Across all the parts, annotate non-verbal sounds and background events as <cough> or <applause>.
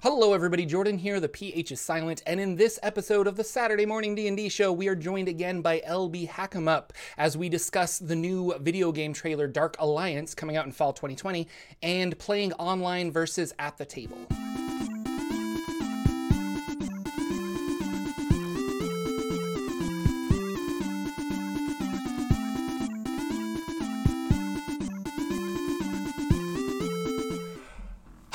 Hello everybody, Jordan here, the PH is silent, and in this episode of the Saturday Morning D&D show, we are joined again by LB Hackemup as we discuss the new video game trailer Dark Alliance coming out in fall 2020 and playing online versus at the table.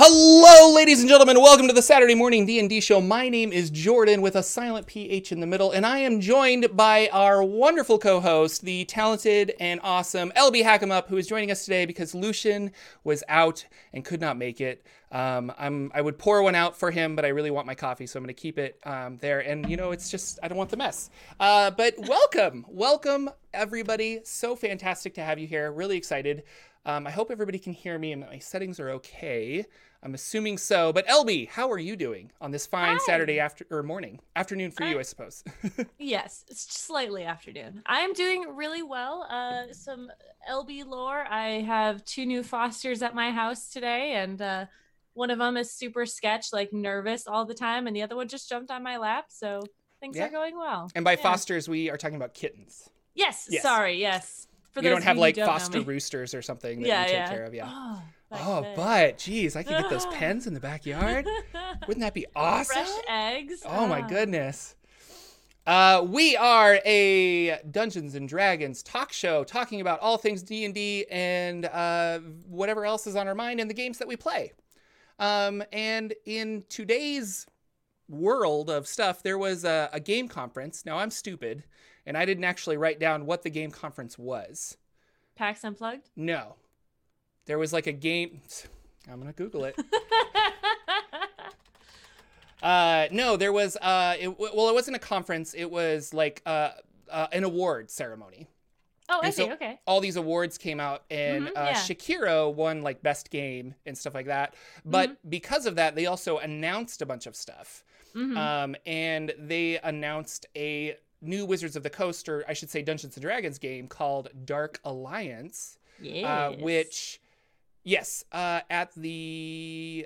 Hello, ladies and gentlemen. Welcome to the Saturday Morning D&D show. My name is Jordan with a silent PH in the middle, and I am joined by our wonderful co-host, the talented and awesome LB Hackemup, who is joining us today because Lucian was out and could not make it. Um, I'm I would pour one out for him, but I really want my coffee, so I'm going to keep it um, there. And you know, it's just I don't want the mess. Uh, but welcome, welcome everybody. So fantastic to have you here. Really excited. Um, I hope everybody can hear me and my settings are okay. I'm assuming so. But LB, how are you doing on this fine Hi. Saturday after or morning, afternoon for you, I- I suppose? <laughs> Yes, it's slightly afternoon. I'm doing really well. Uh, some LB lore. I have two new fosters at my house today, and uh, one of them is super sketch, like nervous all the time, and the other one just jumped on my lap. So things Yeah. are going well. and by Yeah. fosters, we are talking about kittens. Yes, Yes. sorry. Yes. For you don't have like don't foster roosters or something that Yeah, you take yeah. care of. Yeah. Oh, Oh, but geez, I could get those <laughs> pens in the backyard. Wouldn't that be <laughs> awesome? fresh eggs. Oh my Ah. goodness. Uh, we are a Dungeons and Dragons talk show talking about all things D&D and uh, whatever else is on our mind and the games that we play. Um, and in today's world of stuff, there was a, a game conference. Now I'm stupid, and I didn't actually write down what the game conference was. PAX Unplugged. No. There was like a game. <laughs> I'm going to Google it. <laughs> Uh, no, there was. Uh, it, well, it wasn't a conference. It was like uh, uh, an award ceremony. oh, I see. so okay. All these awards came out, and Mhm, uh, yeah. Sekiro won like best game and stuff like that. But Mm-hmm. because of that, they also announced a bunch of stuff. Mm-hmm. Um, and they announced a new Wizards of the Coast, or I should say Dungeons and Dragons game called Dark Alliance yes. uh, which yes uh, at the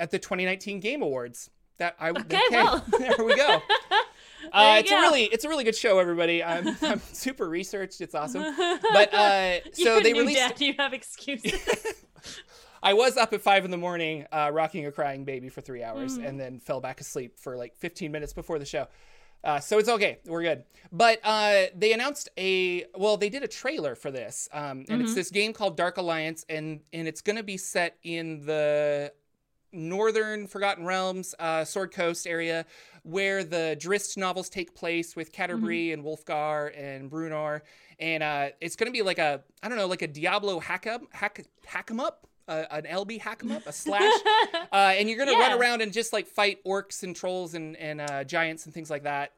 at the 2019 game awards that i Okay, well. <laughs> there we go <laughs> uh, it's go. a really it's a really good show everybody i'm, <laughs> I'm super researched it's awesome but uh so they released dad, you have excuses. i was up at five in the morning uh, rocking a crying baby for three hours Mhm. and then fell back asleep for like 15 minutes before the show uh, so it's okay. We're good. But uh, they announced a well they did a trailer for this um, and it's Mhm. this game called dark alliance and and it's going to be set in the northern forgotten realms uh, sword coast area where the Drizzt novels take place with Catti-brie and Wulfgar and Bruenor and uh, it's going to be like a i don't know like a diablo hack up hack hack 'em up uh, an lb hack 'em up a slash <laughs> uh, and you're gonna Yeah. run around and just like fight orcs and trolls and and uh, giants and things like that.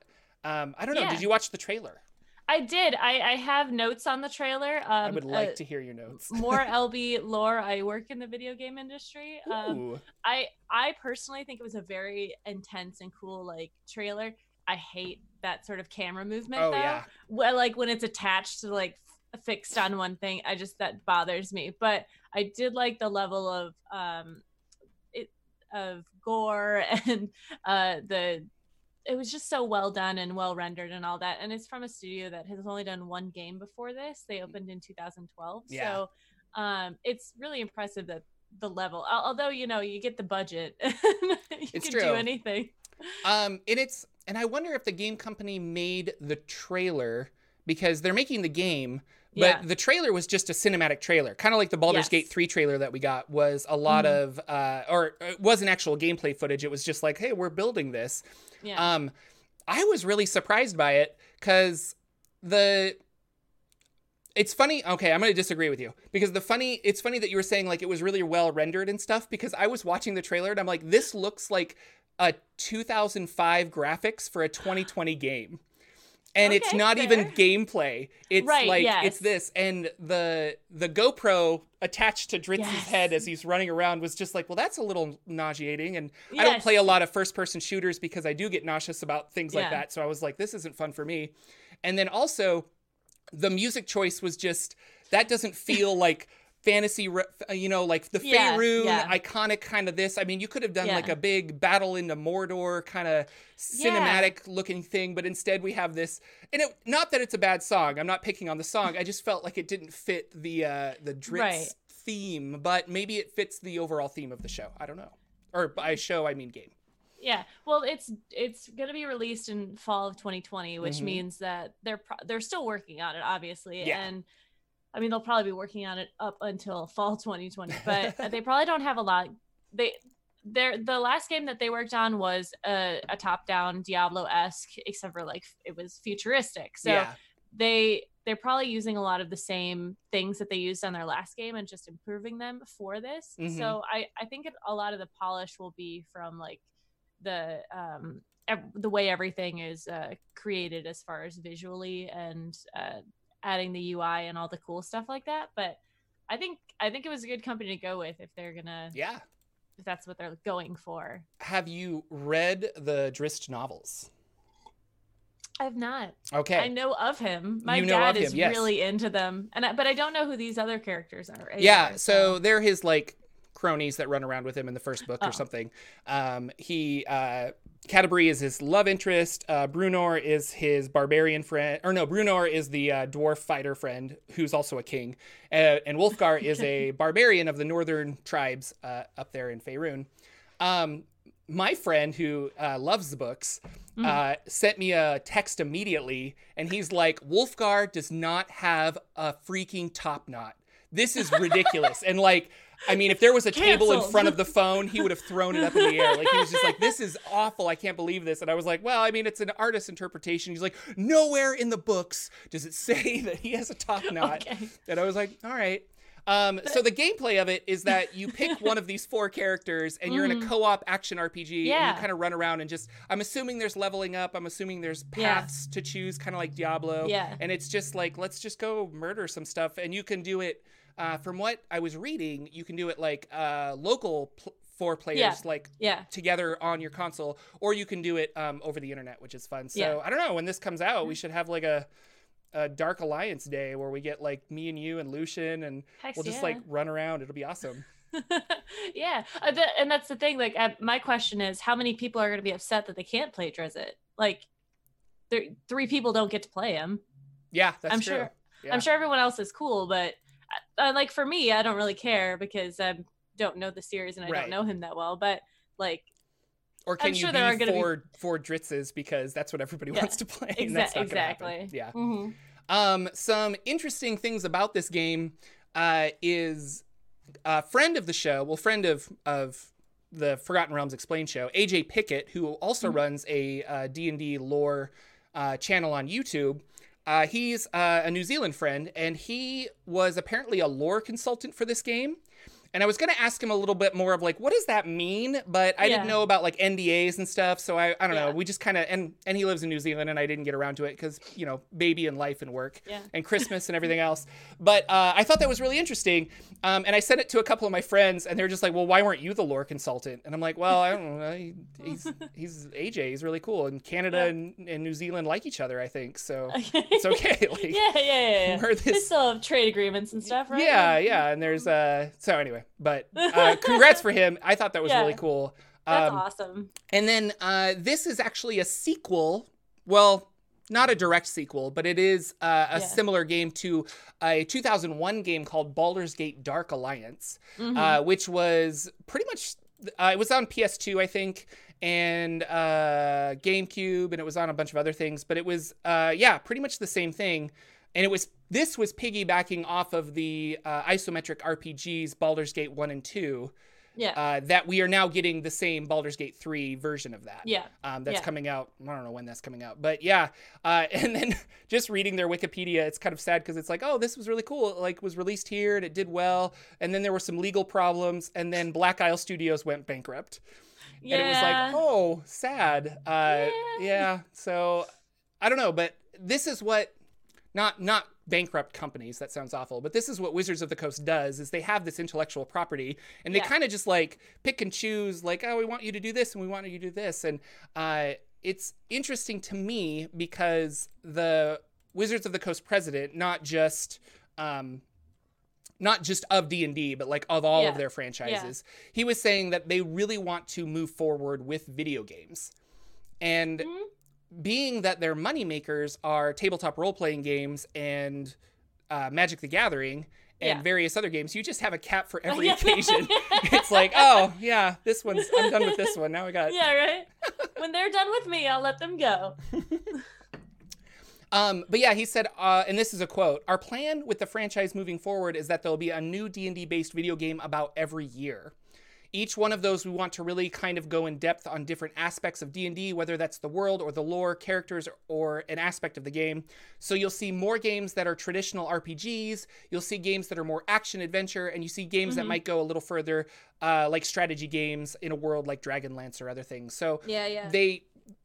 Um, I don't know. Yeah. Did you watch the trailer? I did. I, I have notes on the trailer. Um, I would like uh, to hear your notes. more <laughs> LB lore. I work in the video game industry. Um. I I personally think it was a very intense and cool like trailer. I hate that sort of camera movement Oh though. yeah. Well, like when it's attached to like fixed on one thing, I just that bothers me. But I did like the level of um it of gore <laughs> and uh the it was just so well done and well rendered and all that. And it's from a studio that has only done one game before this. They opened in 2012. Yeah. So um it's really impressive that the level although you know you get the budget <laughs> you It's can true. do anything Um, and it's and I wonder if the game company made the trailer because they're making the game. But yeah the trailer was just a cinematic trailer, kind of like the Baldur's Yes. Gate 3 trailer that we got was a lot Mhm. of uh or it wasn't actual gameplay footage. It was just like, "Hey, we're building this." yeah Um, I was really surprised by it because the. It's funny. Okay, I'm going to disagree with you because the funny. It's funny that you were saying like it was really well rendered and stuff because I was watching the trailer and I'm like, this looks like a 2005 graphics for a 2020 game. And it's Okay, not even gameplay. It's Right, like yes. it's this, and the the GoPro attached to Drizzt's Yes. head as he's running around was just like, well, that's a little nauseating. And I don't play a lot of first person shooters because I do get nauseous about things like that. So I was like, this isn't fun for me. And then also, the music choice was just that doesn't feel <laughs> like fantasy, you know, like the Yeah, Faerun yeah. iconic kind of this. I mean, you could have done Yeah. like a big battle into Mordor kind of cinematic looking thing, but instead we have this. And it, not that it's a bad song. I'm not picking on the song. I just felt like it didn't fit the uh, the Drizzt Right. theme, but maybe it fits the overall theme of the show. I don't know. Or by show, I mean game. Yeah, well, it's it's gonna be released in fall of 2020, which Mhm. means that they're pro- they're still working on it, obviously, Yeah. and I mean they'll probably be working on it up until fall <laughs> 2020, but <laughs> they probably don't have a lot. They their the last game that they worked on was a, a top down Diablo esque, except for like it was futuristic. So yeah. they they're probably using a lot of the same things that they used on their last game and just improving them for this. Mhm. So I I think it, a lot of the polish will be from like the um ev- the way everything is uh, created as far as visually and uh, adding the UI and all the cool stuff like that. But I think I think it was a good company to go with if they're gonna Yeah. if that's what they're going for. Have you read the Drizzt novels? I have not. Okay. I know of him. My You dad of is yes. really into them, and I, but I don't know who these other characters are. yeah either, so they're his like cronies that run around with him in the first book Oh. or something um he uh Catti-brie is his love interest. Uh, Bruenor is his barbarian friend, or no, Bruenor is the uh, dwarf fighter friend who's also a king, uh, and Wulfgar is a barbarian of the northern tribes uh, up there in Faerun. Um, my friend who uh, loves the books Mm. uh, sent me a text immediately, and he's like, "Wulfgar does not have a freaking top knot. This is ridiculous." and like, I mean, if there was a table in front of the phone, he would have thrown it up in the air. Like he was just like, "This is awful. I can't believe this." And I was like, "Well, I mean, it's an artist's interpretation." He's like, "Nowhere in the books does it say <laughs> that he has a top knot." Okay. And I was like, "All right." Um, so the gameplay of it is that you pick <laughs> one of these four characters and you're in a Mhm. co-op action RPG and Yeah. you kind of run around and just I'm assuming there's leveling up, I'm assuming there's Yeah. paths to choose kind of like Diablo. Yeah. And it's just like let's just go murder some stuff and you can do it uh, from what I was reading, you can do it like uh, local pl- four players Yeah. like Yeah. together on your console or you can do it um, over the internet, which is fun. So, Yeah. I don't know, when this comes out, we should have like a a Dark Alliance day where we get like me and you and Lucian and Heck we'll just like run around. It'll be awesome. <laughs> yeah, uh, and that's the thing. Like, uh, my question is, how many people are going to be upset that they can't play Drizzt? Like, three people don't get to play him. Yeah, that's I'm true. sure- Yeah. I'm sure everyone else is cool, but uh, uh, like for me, I don't really care because I don't know the series and I Right. don't know him that well. But like, Or can I'm you sure be there are gonna be- four four Drizzts because that's what everybody Yeah, wants to play? exa- exactly. Yeah. Mhm. Um, some interesting things about this game uh, is a friend of the show, well, friend of of the Forgotten Realms Explained show, AJ Pickett, who also Mhm. runs a uh, D&D lore uh, channel on YouTube. Uh, he's uh, a New Zealand friend, and he was apparently a lore consultant for this game. And I was going to ask him a little bit more of like, what does that mean? But I didn't know about like NDAs and stuff. So I, I don't know. We just kind of, and, and he lives in New Zealand and I didn't get around to it because, you know, baby and life and work Yeah. and Christmas and <laughs> everything else. But uh, I thought that was really interesting. Um, and I sent it to a couple of my friends and they're just like, well, why weren't you the lore consultant? And I'm like, well, I don't know. He, he's, <laughs> he's AJ. He's really cool. And Canada Yeah. and, and New Zealand like each other, I think. So <laughs> it's okay. Like, yeah, yeah, yeah. yeah. we're They this still have trade agreements and stuff, right? yeah, yeah, and there's uh so anyway, but uh congrats for him. I thought that was Yeah. really cool. That's Um awesome. and then uh this is actually a sequel. Well, not a direct sequel, but it is uh, a Yeah. similar game to a 2001 game called Baldur's Gate Dark Alliance, Mhm. uh, which was pretty much uh, it was on PS2, I think, and uh, GameCube, and it was on a bunch of other things. But it was, uh, yeah, pretty much the same thing. And it was this was piggybacking off of the uh, isometric RPGs Baldur's Gate one and two. yeah. Uh, that we are now getting the same Baldur's Gate three version of that. yeah. Um, that's Yeah. coming out. I don't know when that's coming out, but yeah. Uh, <laughs> and then just reading their Wikipedia, it's kind of sad because it's like, oh, this was really cool. It, like was released here and it did well. And then there were some legal problems, and then Black Isle Studios went bankrupt. Yeah. And it was like, oh, sad. Uh, Yeah. yeah. So I don't know, but this is what not not bankrupt companies that sounds awful but this is what wizards of the coast does is they have this intellectual property and they Yeah. kind of just like pick and choose like oh we want you to do this and we want you to do this and uh, it's interesting to me because the wizards of the coast president not just um, not just of D&D, but like of all Yeah. of their franchises. He was saying that they really want to move forward with video games. And Mhm. Being that their money makers are tabletop role-playing games and uh, Magic the Gathering and Yeah. various other games, you just have a cap for <laughs> every occasion. it's like, oh yeah, this one's I'm done with this one. Now I got <laughs> yeah, right. when they're done with me, I'll let them go. <laughs> Um, but yeah, he said, uh, and this is a quote: "Our plan with the franchise moving forward is that there'll be a new D and D based video game about every year. Each one of those, we want to really kind of go in depth on different aspects of D and D, whether that's the world or the lore, characters, or an aspect of the game. So you'll see more games that are traditional RPGs. You'll see games that are more action adventure, and you see games that Mhm. might go a little further, uh, like strategy games in a world like Dragonlance or other things. So Yeah, yeah. they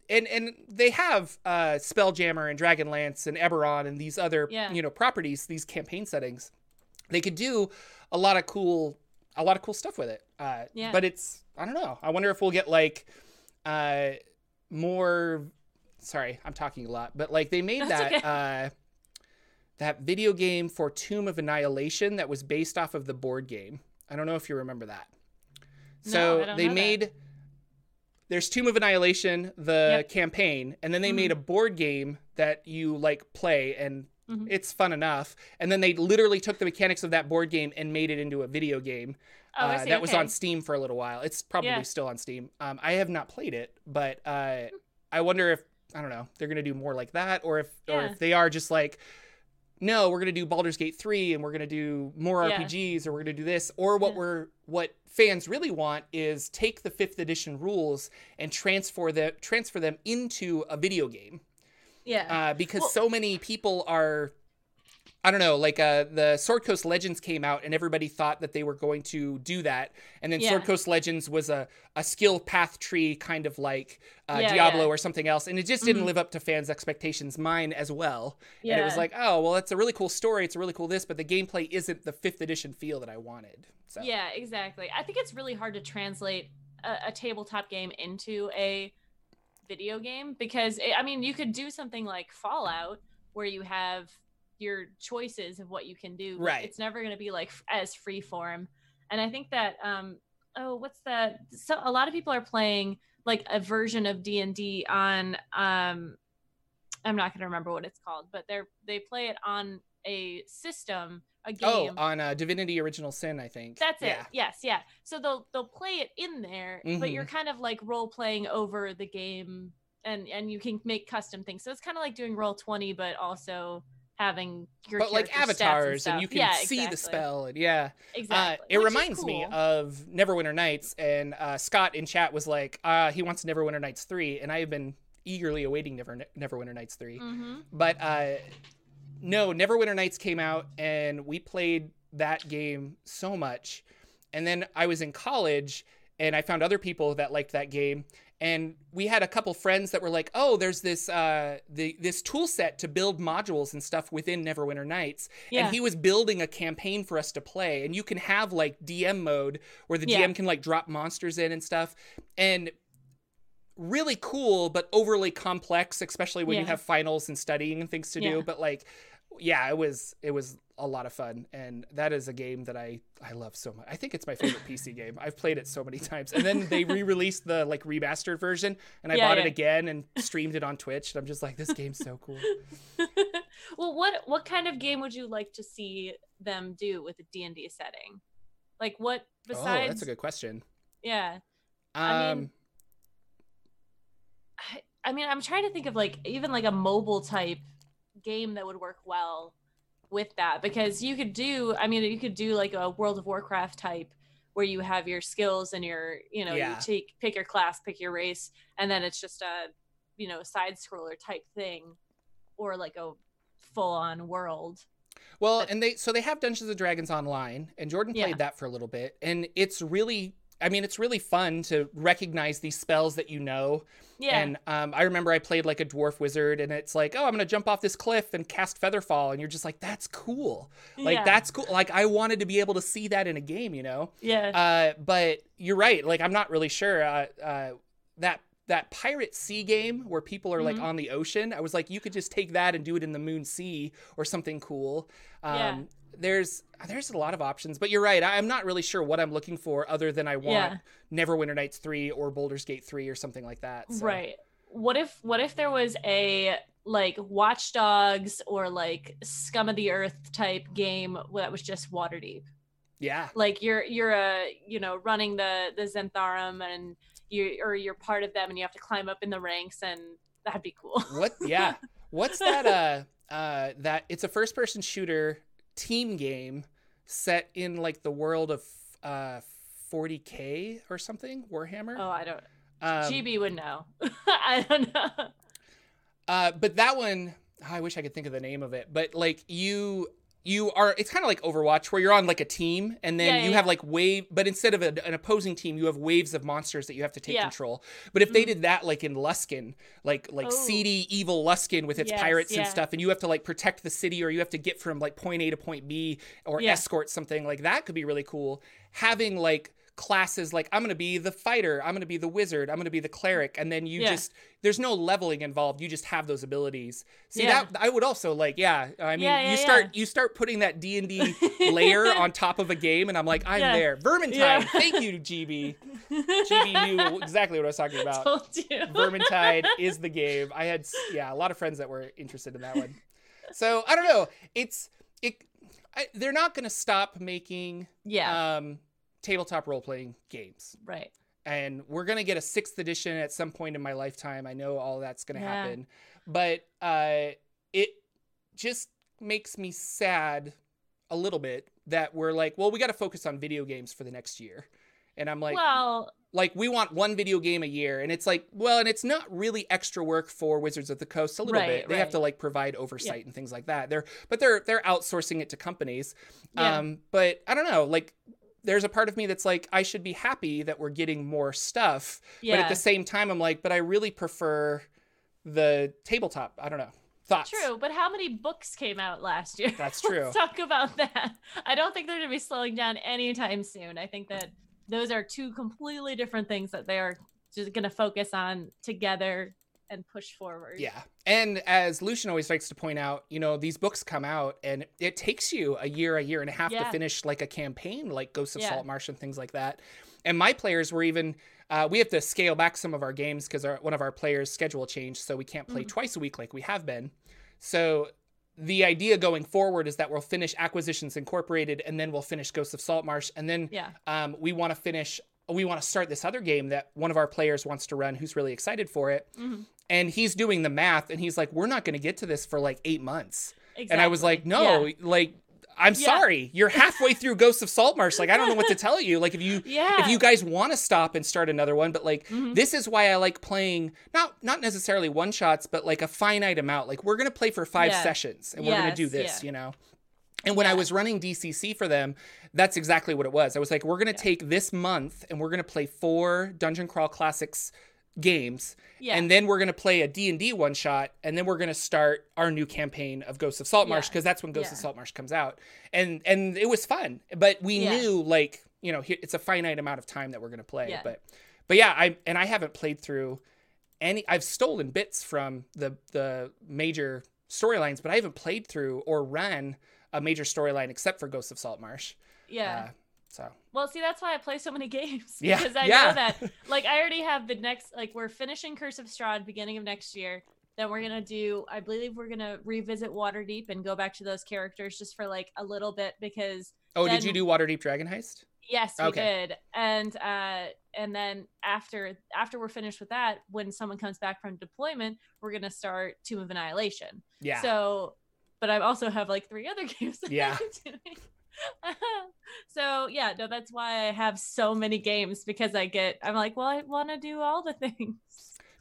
and and they have uh spelljammer and dragonlance and eberron and these other Yeah. you know properties these campaign settings they could do a lot of cool a lot of cool stuff with it uh Yeah. but it's i don't know i wonder if we'll get like uh more sorry i'm talking a lot but like they made That's that okay. uh that video game for tomb of annihilation that was based off of the board game i don't know if you remember that No, so I don't they know that. made there's Tomb of Annihilation, the Yep. campaign, and then they Mhm. made a board game that you like play, and Mhm. it's fun enough. And then they literally took the mechanics of that board game and made it into a video game. Oh, uh, that was on Steam for a little while. It's probably Yeah. still on Steam. Um, I have not played it, but uh, I wonder if I don't know they're gonna do more like that, or if or if they are just like. No, we're gonna do Baldur's Gate three, and we're gonna do more Yeah. RPGs, or we're gonna do this, or what Yeah. we're what fans really want is take the fifth edition rules and transfer the transfer them into a video game yeah. uh, because Well- so many people are I don't know, like uh, the Sword Coast Legends came out and everybody thought that they were going to do that, and then Yeah. Sword Coast Legends was a, a skill path tree kind of like uh, Yeah, Diablo yeah. or something else, and it just didn't Mhm. live up to fans' expectations, mine as well. yeah. And it was like, oh well, it's a really cool story, it's a really cool this, but the gameplay isn't the fifth edition feel that I wanted. So Yeah, exactly. I think it's really hard to translate a, a tabletop game into a video game because it, I mean, you could do something like Fallout where you have your choices of what you can do. Right. It's never going to be like f- as free form. And I think that um oh, what's that? So a lot of people are playing like a version of D&D on um I'm not going to remember what it's called, but they're they play it on a system, a oh, on uh, Divinity Original Sin, I think. That's it. Yeah. Yes, yeah. So they'll they'll play it in there, but Mhm. you're kind of like role playing over the game, and and you can make custom things. So it's kind of like doing roll twenty, but also having your But like avatars, and, stuff. you can yeah, see the spell, and yeah. Exactly. Uh, it which reminds me of Neverwinter Nights, and uh, Scott in chat was like, uh, he wants Neverwinter Nights 3, and I have been eagerly awaiting Never Neverwinter Nights 3. Mhm. But uh, no, Neverwinter Nights came out, and we played that game so much. And then I was in college, and I found other people that liked that game. And we had a couple friends that were like, "Oh, there's this uh, the this tool set to build modules and stuff within Neverwinter Nights." Yeah. and he was building a campaign for us to play and you can have like dm mode where the Yeah. dm can like drop monsters in and stuff and really cool but overly complex especially when you have finals and studying and things to Yeah. do but like yeah it was it was a lot of fun and that is a game that i i love so much i think it's my favorite pc <laughs> game i've played it so many times and then they re-released the like remastered version and i Yeah, bought yeah. it again and streamed it on twitch and i'm just like this game's so cool <laughs> well, what what kind of game would you like to see them do with a D&D setting? Like what besides oh that's a good question Yeah. um I mean, I, I mean, I'm trying to think of like even like a mobile type game that would work well with that because you could do, I mean, you could do like a World of Warcraft type where you have your skills and your, you know, Yeah. you take pick your class, pick your race, and then it's just a, you know, side scroller type thing or like a full on world. Well, But- and they so they have Dungeons and Dragons online, and Jordan played Yeah. that for a little bit, and it's really, I mean, it's really fun to recognize these spells that you know. Yeah. And um, I remember I played like a dwarf wizard, and it's like, oh, I'm gonna jump off this cliff and cast Featherfall, and you're just like, that's cool. Like yeah. that's cool. Like I wanted to be able to see that in a game, you know. yeah. Uh, but you're right. Like I'm not really sure. Uh, uh, that that pirate sea game where people are like Mhm. on the ocean. I was like, you could just take that and do it in the Moon Sea or something cool. Um, there's there's a lot of options, but you're right. I'm not really sure what I'm looking for other than I want Yeah. Neverwinter Nights 3 or Baldur's Gate 3 or something like that. so- Right. What if what if there was a like Watch Dogs or like Scum of the Earth type game that was just Waterdeep? Yeah. Like you're you're a you know running the the Zhentarim and you or you're part of them and you have to climb up in the ranks and that'd be cool. What yeah. <laughs> What's that uh uh that it's a first person shooter team game set in like the world of uh 40k or something Warhammer. Oh, I don't. Um, GB would know. <laughs> I don't know. Uh, but that one, I wish I could think of the name of it. But like you, you are. It's kind of like Overwatch, where you're on like a team, and then Yeah, you yeah, have like wave. But instead of a, an opposing team, you have waves of monsters that you have to take Yeah. control. But if they Mhm. did that like in Luskan, like like Oh. seedy evil Luskan with its Yes, pirates and stuff, and you have to like protect the city, or you have to get from like point A to point B, or escort something like that could be really cool. Having like classes like I'm gonna be the fighter, I'm gonna be the wizard, I'm gonna be the cleric, and then you Yeah. just there's no leveling involved. You just have those abilities. See Yeah. that I would also like, yeah. I mean, Yeah, you start you start putting that D and D <laughs> layer on top of a game, and I'm like, I'm there. Vermintide, thank you, GB. GB knew <laughs> exactly what I was talking about. Told you. <laughs> Vermintide is the game. I had yeah a lot of friends that were interested in that one. So I don't know. It's it. I, they're not going to stop making Yeah. um, tabletop role playing games, right. and we're going to get a sixth edition at some point in my lifetime. I know all that's going to Yeah. happen, but uh, it just makes me sad a little bit that we're like, well, we got to focus on video games for the next year. And I'm like, well, like we want one video game a year and it's like well and it's not really extra work for wizards of the coast a little Right, bit they have to like provide oversight and things like that they're but they're they're outsourcing it to companies Yeah. um but i don't know like there's a part of me that's like i should be happy that we're getting more stuff yeah. but at the same time i'm like but i really prefer the tabletop i don't know thoughts True, but how many books came out last year? <laughs> That's true. Let's talk about that. I don't think they're going to be slowing down anytime soon. I think that those are two completely different things that they are just going to focus on together and push forward. Yeah. And as Lucian always likes to point out, you know, these books come out and it takes you a year, a year and a half to finish like a campaign like Ghosts of Yeah. Saltmarsh and things like that. And my players were even uh, we have to scale back some of our games because one of our players' schedule changed, so we can't play Mhm. twice a week like we have been. So the idea going forward is that we'll finish Acquisitions Incorporated and then we'll finish Ghosts of Saltmarsh and then Yeah. um, we want to finish we want to start this other game that one of our players wants to run who's really excited for it Mhm. And he's doing the math and he's like we're not going to get to this for like eight months Exactly. and i was like no Yeah. like i'm Yeah. sorry you're halfway <laughs> through ghosts of saltmarsh like i don't know what to tell you like if you Yeah. if you guys want to stop and start another one but like Mhm. this is why i like playing not not necessarily one shots but like a finite amount like we're going to play for five Yeah. sessions and we're going to do this you know and when I was running DCC for them, that's exactly what it was. I was like, we're going to Yeah. take this month and we're going to play four Dungeon Crawl Classics games yeah. and then we're going to play a D&D one shot and then we're going to start our new campaign of Ghosts of Saltmarsh Yeah. because that's when Ghosts Yeah. of Saltmarsh comes out. And and it was fun, but we Yeah. knew like, you know, it's a finite amount of time that we're going to play, Yeah. but but yeah, I and I haven't played through any I've stolen bits from the the major storylines, but I haven't played through or run a major storyline except for Ghosts of Saltmarsh. yeah. Uh, so Well, see, that's why I play so many <laughs> games. Yeah, Because I yeah. know that, like, I already have the next, like, we're finishing Curse of Strahd beginning of next year. Then we're gonna do, I believe we're gonna revisit Waterdeep and go back to those characters just for like a little bit because Oh, did you do Waterdeep Dragon Heist? yes, we Okay. did. And uh, and then after after we're finished with that, when someone comes back from deployment, we're gonna start Tomb of Annihilation. Yeah. So, but I also have like three other <laughs> games. That Yeah. <laughs> So yeah, no, that's why I have so many games because I get. I'm like, well, I want to do all the things.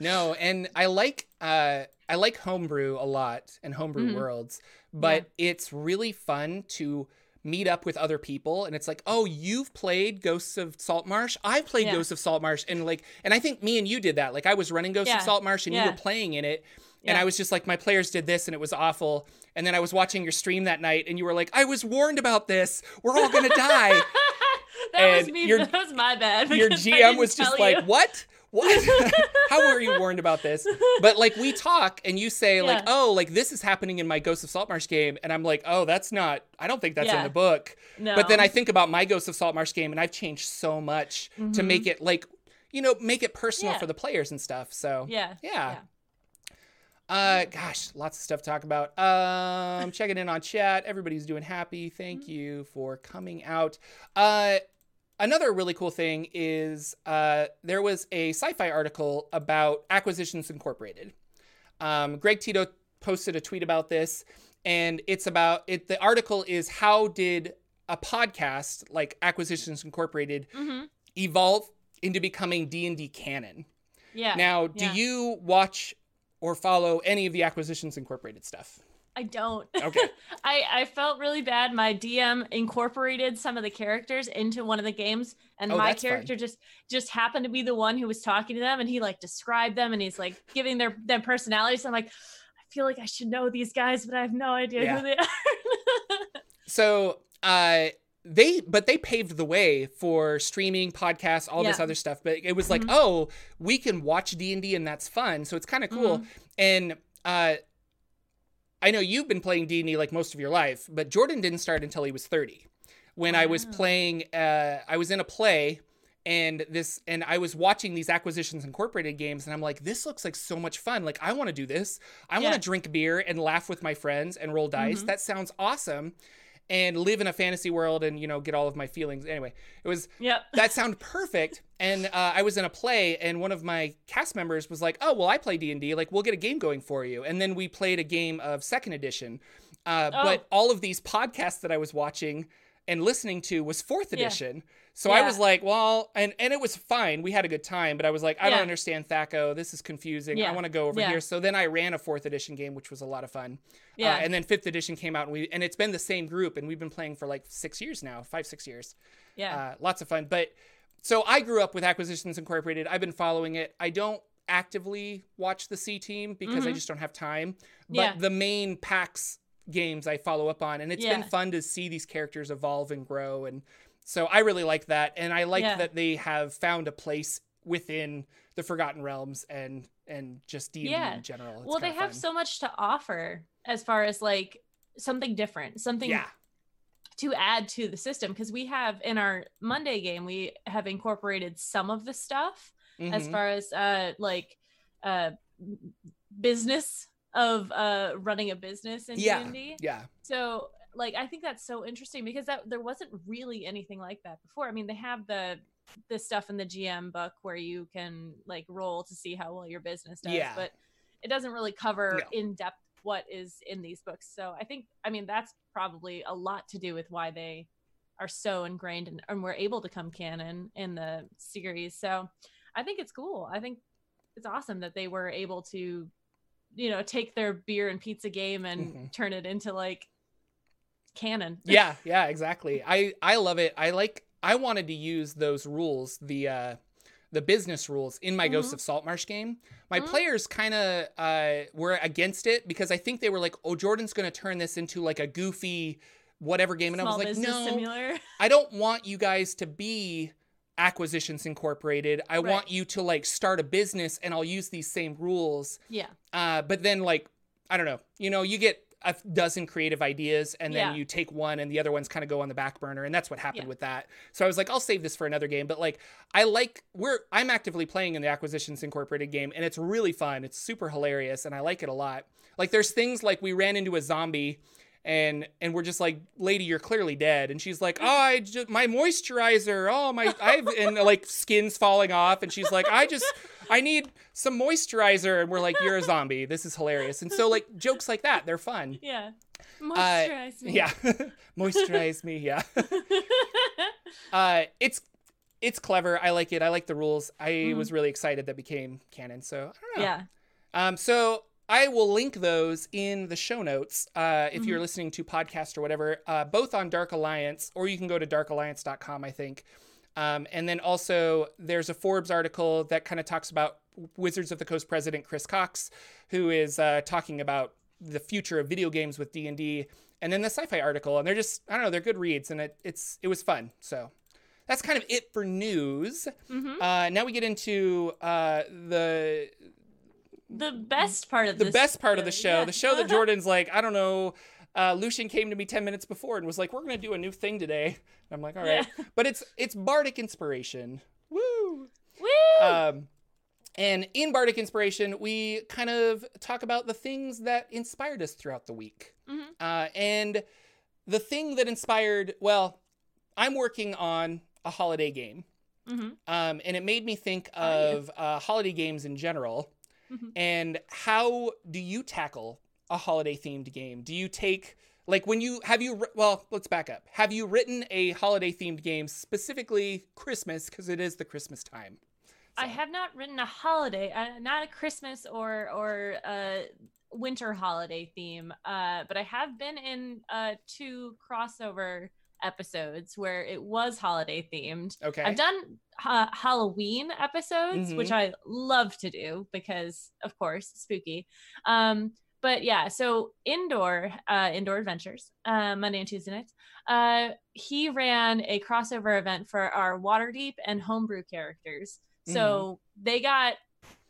No, and I like uh I like homebrew a lot and homebrew Mhm. worlds, but it's really fun to meet up with other people and it's like, "Oh, you've played Ghosts of Saltmarsh? I've played Yeah. Ghosts of Saltmarsh." And like and I think me and you did that. Like I was running Ghosts of Yeah. Saltmarsh and you were playing in it. And I was just like, my players did this and it was awful. And then I was watching your stream that night and you were like, I was warned about this. We're all gonna die. <laughs> that was And me. your- that was my bad. your GM was just tell like, "What? what? <laughs> <laughs> How were you warned about this? But like we talk and you say like, oh, like this is happening in my Ghost of Saltmarsh game, and I'm like, oh, that's not. I don't think that's in the book. No. But then I think about my Ghost of Saltmarsh game, and I've changed so much to Mhm. make it like, you know, make it personal Yeah. for the players and stuff. So Yeah. yeah. Uh, gosh, lots of stuff to talk about. Um, checking in on chat. Everybody's doing happy. Thank Mm-hmm. you for coming out. Uh, another really cool thing is uh, there was a sci-fi article about Acquisitions Incorporated. Um, Greg Tito posted a tweet about this, and it's about it. The article is how did a podcast like Acquisitions Incorporated hmm evolve into becoming D and D canon? Yeah. Now, do yeah. you watch or follow any of the Acquisitions Incorporated stuff? I don't. Okay. <laughs> I I felt really bad. My DM incorporated some of the characters into one of the games, and Oh, my that's fun. character just just happened to be the one who was talking to them, and he like described them, and he's like giving their their personalities. I'm like, I feel like I should know these guys, but I have no idea Yeah. who they are. <laughs> So, uh, they but they paved the way for streaming, podcasts, all this other stuff. But it was like, Mhm. oh, we can watch D and D, and that's fun. So it's kind of cool. Mm-hmm. And uh, I know you've been playing D and D like most of your life, but Jordan didn't start until he was thirty. When I was playing, uh, I was in a play. And this, and I was watching these Acquisitions Incorporated games, and I'm like, this looks like so much fun. Like, I want to do this. I want to drink beer and laugh with my friends and roll dice. Mhm. That sounds awesome. And live in a fantasy world and, you know, get all of my feelings. Anyway, it was yep. <laughs> that sound perfect and uh, i was in a play and one of my cast members was like oh well i play d&d like we'll get a game going for you and then we played a game of second edition uh, Oh. but all of these podcasts that i was watching and listening to was fourth Yeah. So i was like well and, and it was fine we had a good time but i was like i don't understand thaco this is confusing i want to go over Yeah. here so then i ran a fourth edition game which was a lot of fun Yeah. uh, and then fifth edition came out and we and it's been the same group and we've been playing for like six years now five six years yeah. uh, lots of fun. But so I grew up with Acquisitions Incorporated. I've been following it. I don't actively watch the C team because I Mhm. just don't have time. But Yeah. the main PAX games I follow up on, and it's been fun to see these characters evolve and grow. And so I really like that, and I like Yeah. that they have found a place within the Forgotten Realms and and just D Yeah. in general. It's well, they have fun. so much to offer as far as like something different, something yeah to add to the system because we have in our Monday game we have incorporated some of the stuff as Mhm. far as uh like uh business of uh running a business in Yeah. D&D. yeah So like I think that's so interesting because that there wasn't really anything like that before. I mean, they have the the stuff in the GM book where you can like roll to see how well your business does, Yeah. but it doesn't really cover No. in depth what is in these books. So I think I mean that's probably a lot to do with why they are so ingrained and, and were able to come canon in the series. So I think it's cool. I think it's awesome that they were able to, you know, take their beer and pizza game and Mhm. turn it into like canon. <laughs> yeah yeah exactly i i love it i like i wanted to use those rules the uh the business rules in my ghost Mhm. of saltmarsh game my Mhm. players kind of uh were against it because i think they were like oh jordan's gonna turn this into like a goofy whatever game and i Small was like no <laughs> i don't want you guys to be acquisitions incorporated i Right. want you to like start a business and i'll use these same rules Yeah. uh, but then like I don't know, you know, you get a dozen creative ideas and then Yeah. you take one and the other ones kind of go on the back burner and that's what happened Yeah. with that. So I was like, I'll save this for another game. But like I like we're I'm actively playing in the Acquisitions Incorporated game and it's really fun. It's super hilarious and I like it a lot. Like there's things like we ran into a zombie and and we're just like lady you're clearly dead and she's like oh i just my moisturizer oh my i've and like skin's falling off and she's like i just i need some moisturizer and we're like you're a <laughs> zombie this is hilarious and so like jokes like that they're fun Yeah. Moisturize me. yeah <laughs> moisturize me yeah <laughs> uh it's it's clever i like it i like the rules i Mhm. was really excited that became canon so i don't know yeah. um, so I will link those in the show notes uh, if Mm-hmm. you're listening to podcast or whatever, uh, both on Dark Alliance, or you can go to darkalliance.com, I think. Um, and then also, there's a Forbes article that kind of talks about Wizards of the Coast president Chris Cox, who is uh, talking about the future of video games with D and D, and then the sci-fi article, and they're just I don't know, they're good reads, and it it's it was fun. So that's kind of it for news. hmm Uh, now we get into uh, the The best part of the best part of the show, show. yeah. The show that <laughs> Jordan's like, I don't know. Uh, Lucian came to me ten minutes before and was like, "We're gonna do a new thing today." I'm like, "All right," but it's it's bardic inspiration. Woo! Woo! Um, and in bardic inspiration, we kind of talk about the things that inspired us throughout the week. Mhm. Uh, and the thing that inspired, well, I'm working on a holiday game. hmm Um, and it made me think you? of uh, holiday games in general. Mhm. And how do you tackle a holiday themed game? Do you take like when you have you well, let's back up. Have you written a holiday themed game specifically Christmas because it is the Christmas time? I have not written a holiday, uh, not a Christmas or or a winter holiday theme, uh, but I have been in uh, two crossover episodes where it was holiday themed. Okay. I've done uh, Halloween episodes, which Mhm. I love to do because, of course, spooky. Um, but yeah, so indoor, uh, indoor adventures, uh, Monday and Tuesday nights. Uh, he ran a crossover event for our Waterdeep and Homebrew characters. So they got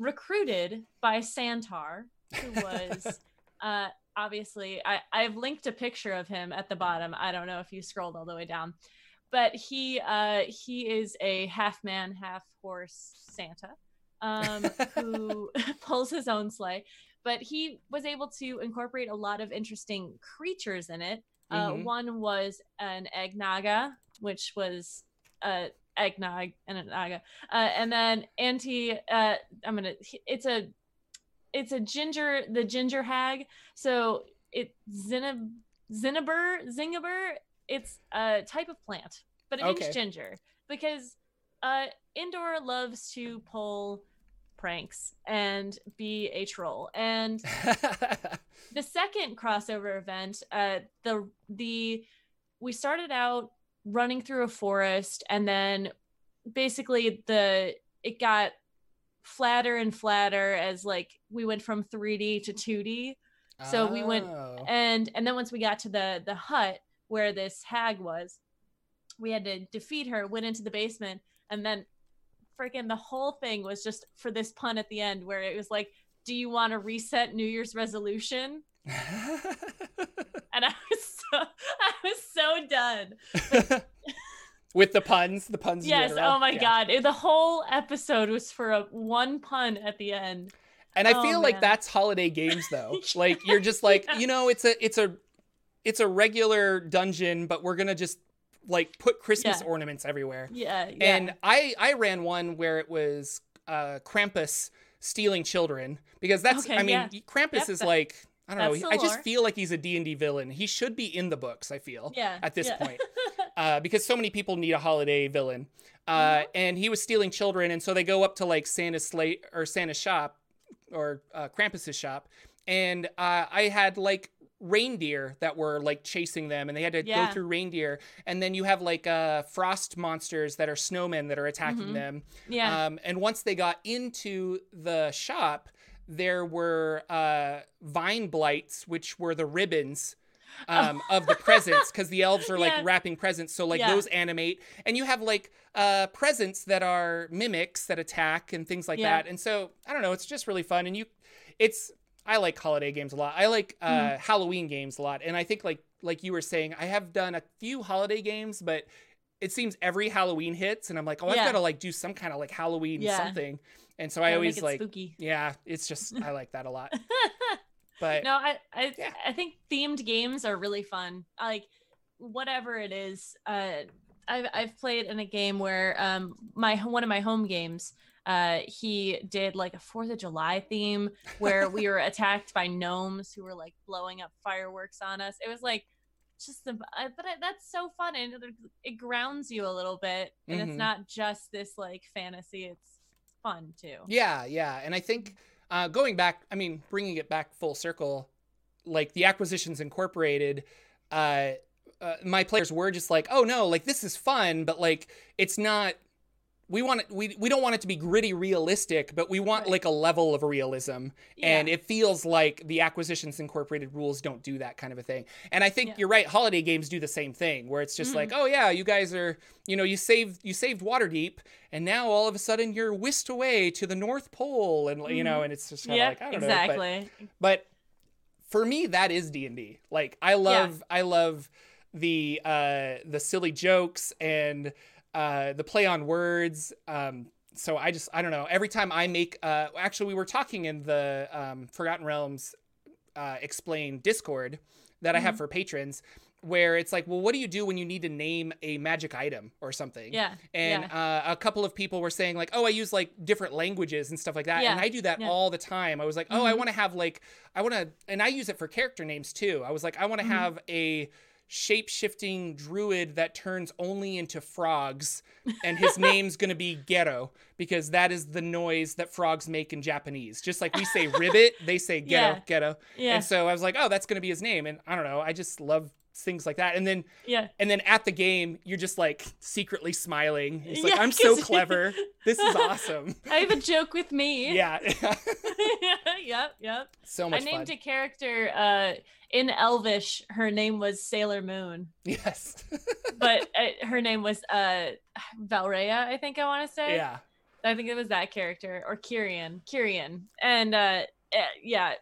recruited by Santar, who was <laughs> uh, obviously I, I've linked a picture of him at the bottom. I don't know if you scrolled all the way down, but he uh, he is a half man, half horse Santa um, <laughs> who <laughs> pulls his own sleigh. But he was able to incorporate a lot of interesting creatures in it. Uh, Mhm. One was an eggnaga, which was uh, eggnog and an naga, uh, and then anti. Uh, I'm gonna. It's a. It's a ginger. The ginger hag. So it zinab zinniber zingiber. It's a type of plant, but it Okay. means ginger because uh, Indoor loves to pull pranks and be a troll. And <laughs> the second crossover event, uh, the the we started out running through a forest, and then basically the it got flatter and flatter as like we went from 3D to 2D. So we went- Oh. and and then once we got to the the hut where this hag was we had to defeat her went into the basement and then freaking the whole thing was just for this pun at the end where it was like do you want to reset new year's resolution <laughs> and i was so i was so done <laughs> With the puns, the puns. yes oh my Yeah. god it- the whole episode was for a one pun at the end And I Oh, feel like that's holiday games though. <laughs> Yeah. Like you're just like, Yeah. you know, it's a it's a it's a regular dungeon, but we're gonna just like put Christmas Yeah. ornaments everywhere. yeah, yeah. And I I ran one where it was uh Krampus stealing children because that's Okay, I mean yeah. Krampus Yep, is like I don't that's know. I just feel like he's a D&D villain. He should be in the books, I feel. yeah at this yeah. point. <laughs> uh, because so many people need a holiday villain. Uh, Mhm. And he was stealing children, and so they go up to like Santa's slate or Santa's shop or uh, Krampus's shop, and uh, I had like reindeer that were like chasing them, and they had to Yeah. go through reindeer, and then you have like uh, frost monsters that are snowmen that are attacking Mhm. them. yeah Um, and once they got into the shop, there were uh, vine blights, which were the ribbons um, of the presents, because the elves are like Yeah. wrapping presents. So like Yeah. those animate, and you have like uh, presents that are mimics that attack and things like Yeah. that. And so I don't know, it's just really fun. And you, it's I like holiday games a lot. I like uh, Mm-hmm. Halloween games a lot. And I think like like you were saying, I have done a few holiday games, but it seems every Halloween hits, and I'm like, oh, I've got to like do some kind of like Halloween Yeah. something. And so I always like, spooky yeah, it's just I like that a lot. <laughs> But no i I, Yeah. I think themed games are really fun like whatever it is uh i've, I've played in a game where um my one of my home games uh he did like a fourth of july theme where we were attacked by gnomes who were like blowing up fireworks on us it was like just the uh, but I, that's so fun and it, grounds you a little bit and Mhm. it's not just this like fantasy it's fun too yeah, yeah, and I think uh, going back, I mean, bringing it back full circle, like the acquisitions incorporated. Uh, uh, my players were just like, oh no, like this is fun, but like it's not we want it we, we don't want it to be gritty realistic but we want Right. like a level of realism yeah. and it feels like the acquisitions incorporated rules don't do that kind of a thing and i think Yeah. you're right holiday games do the same thing where it's just Mhm. like oh yeah you guys are you know you saved you saved waterdeep and now all of a sudden you're whisked away to the north pole and you know Mhm. and it's just kind of yeah, like i don't know but- exactly. but for me that is d&d like i love i love the uh the silly jokes and uh the play on words um so i just i don't know every time i make uh actually we were talking in the um forgotten realms uh explain discord that i have Mhm. for patrons where it's like well what do you do when you need to name a magic item or something Yeah. and uh, a couple of people were saying like oh i use like different languages and stuff like that yeah. and i do that yeah. all the time i was like oh i Mhm. want to have like i want to and i use it for character names too i was like i want to Mhm. have a shape-shifting druid that turns only into frogs and his <laughs> name's to be ghetto because that is the noise that frogs make in japanese just like we say ribbit they say ghetto <laughs> Yeah. ghetto Yeah. and so i was like oh that's to be his name and i don't know i just love things like that and then yeah. and then at the game, you're just like secretly smiling. It's like, Yeah, I'm <laughs> so clever. This is <laughs> awesome. I have a joke with me. <laughs> yeah. yep. Yep. so much. I named fun. a character uh, in Elvish. Her name was Sailor Moon, Yes. but uh, her name was uh, Valrea. I think I want to say. yeah. I think it was that character or Kyrian. Kyrian. And uh, eh, yeah,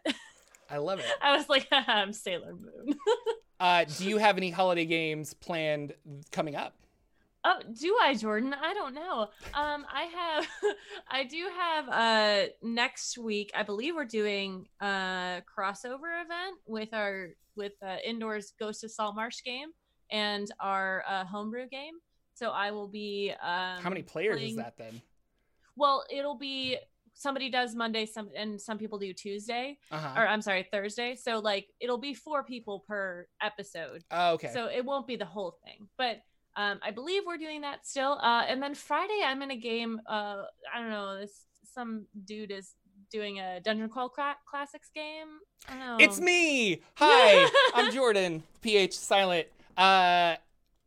I love it. I was like, I'm Sailor Moon. Uh, do you have any holiday games planned coming up? Oh, do I, Jordan? I don't know. Um, I have, <laughs> I do have. Uh, next week, I believe we're doing a crossover event with our with uh, indoors Ghost of Salt Marsh game and our uh, homebrew game. So I will be. Um, How many players playing- is that then? Well, it'll be somebody does Monday, some and some people do Tuesday, Uh-huh. or I'm sorry, Thursday. So like it'll be four people per episode. Oh, okay. So it won't be the whole thing, but um, I believe we're doing that still. Uh, and then Friday, I'm in a game. Uh, I don't know. This some dude is doing a Dungeon Crawl Cla- Classics game. I don't know. It's me. Hi, I'm <laughs> Jordan. PH silent. Uh,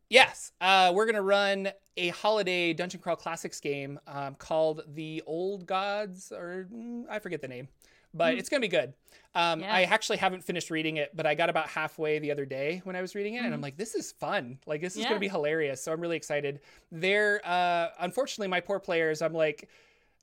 yes. Uh, we're gonna run a holiday Dungeon Crawl Classics game um, called the Old Gods, or mm, I forget the name, but Mm. it's gonna be good. Um, Yeah. I actually haven't finished reading it, but I got about halfway the other day when I was reading it, and I'm Mhm. like, this is fun. Like, this is Yeah. gonna be hilarious. So I'm really excited. They're uh, unfortunately my poor players. I'm like,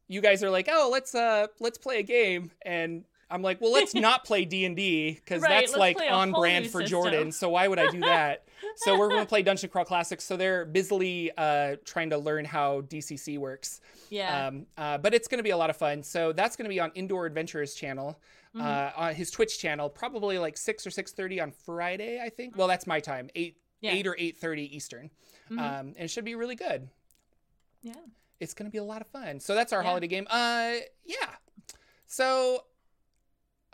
you guys are like, oh, let's uh, let's play a game, and I'm like, well, let's not play D and D because Right, that's like on brand for system. Jordan. So why would I do that? so we're going to play <laughs> Dungeon Crawl Classics. So they're busily uh, trying to learn how DCC works. yeah. Um, uh, but it's going to be a lot of fun. So that's going to be on Indoor Adventures channel, Mhm. uh, on his Twitch channel, probably like six or six thirty on Friday, I think. Well, that's my time, eight yeah. eight or eight thirty Eastern, Mhm. um, and it should be really good. yeah. It's going to be a lot of fun. So that's our Yeah. holiday game. Uh, yeah. So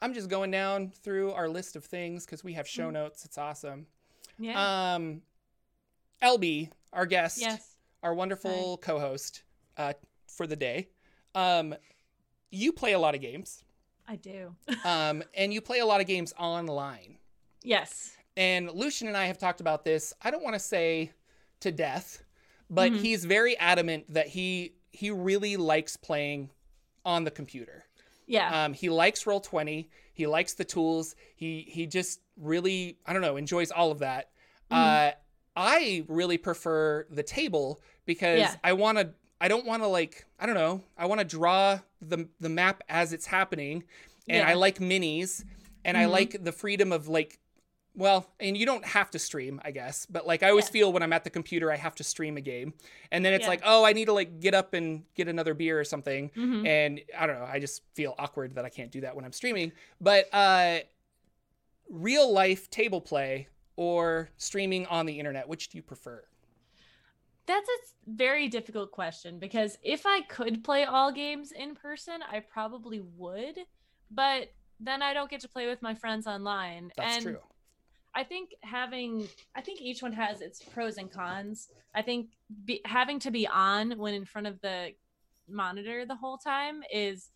I'm just going down through our list of things because we have show Mhm. notes. It's awesome. Yeah. Um, LB, our guest, yes. our wonderful co-host uh, for the day. Um, you play a lot of games, I do. <laughs> um, and you play a lot of games online. yes. And Lucian and I have talked about this. I don't want to say to death, but Mhm. he's very adamant that he he really likes playing on the computer. Yeah. Um, he likes roll 20 he likes the tools. He he just really i don't know enjoys all of that. Uh i really prefer the table because Yeah. i want to i don't want to like i don't know i want to draw the the map as it's happening. And i like minis. And i Mhm. like the freedom of like well, and you don't have to stream, I guess, but like I always Yeah. feel when I'm at the computer, I have to stream a game, and then it's Yeah. like, oh, I need to like get up and get another beer or something, Mhm. and I don't know, I just feel awkward that I can't do that when I'm streaming. But uh, real life table play or streaming on the internet, which do you prefer? That's a very difficult question because if I could play all games in person, I probably would, but then I don't get to play with my friends online. That's and true. I think having, I think each one has its pros and cons. I think be, having to be on when in front of the monitor the whole time is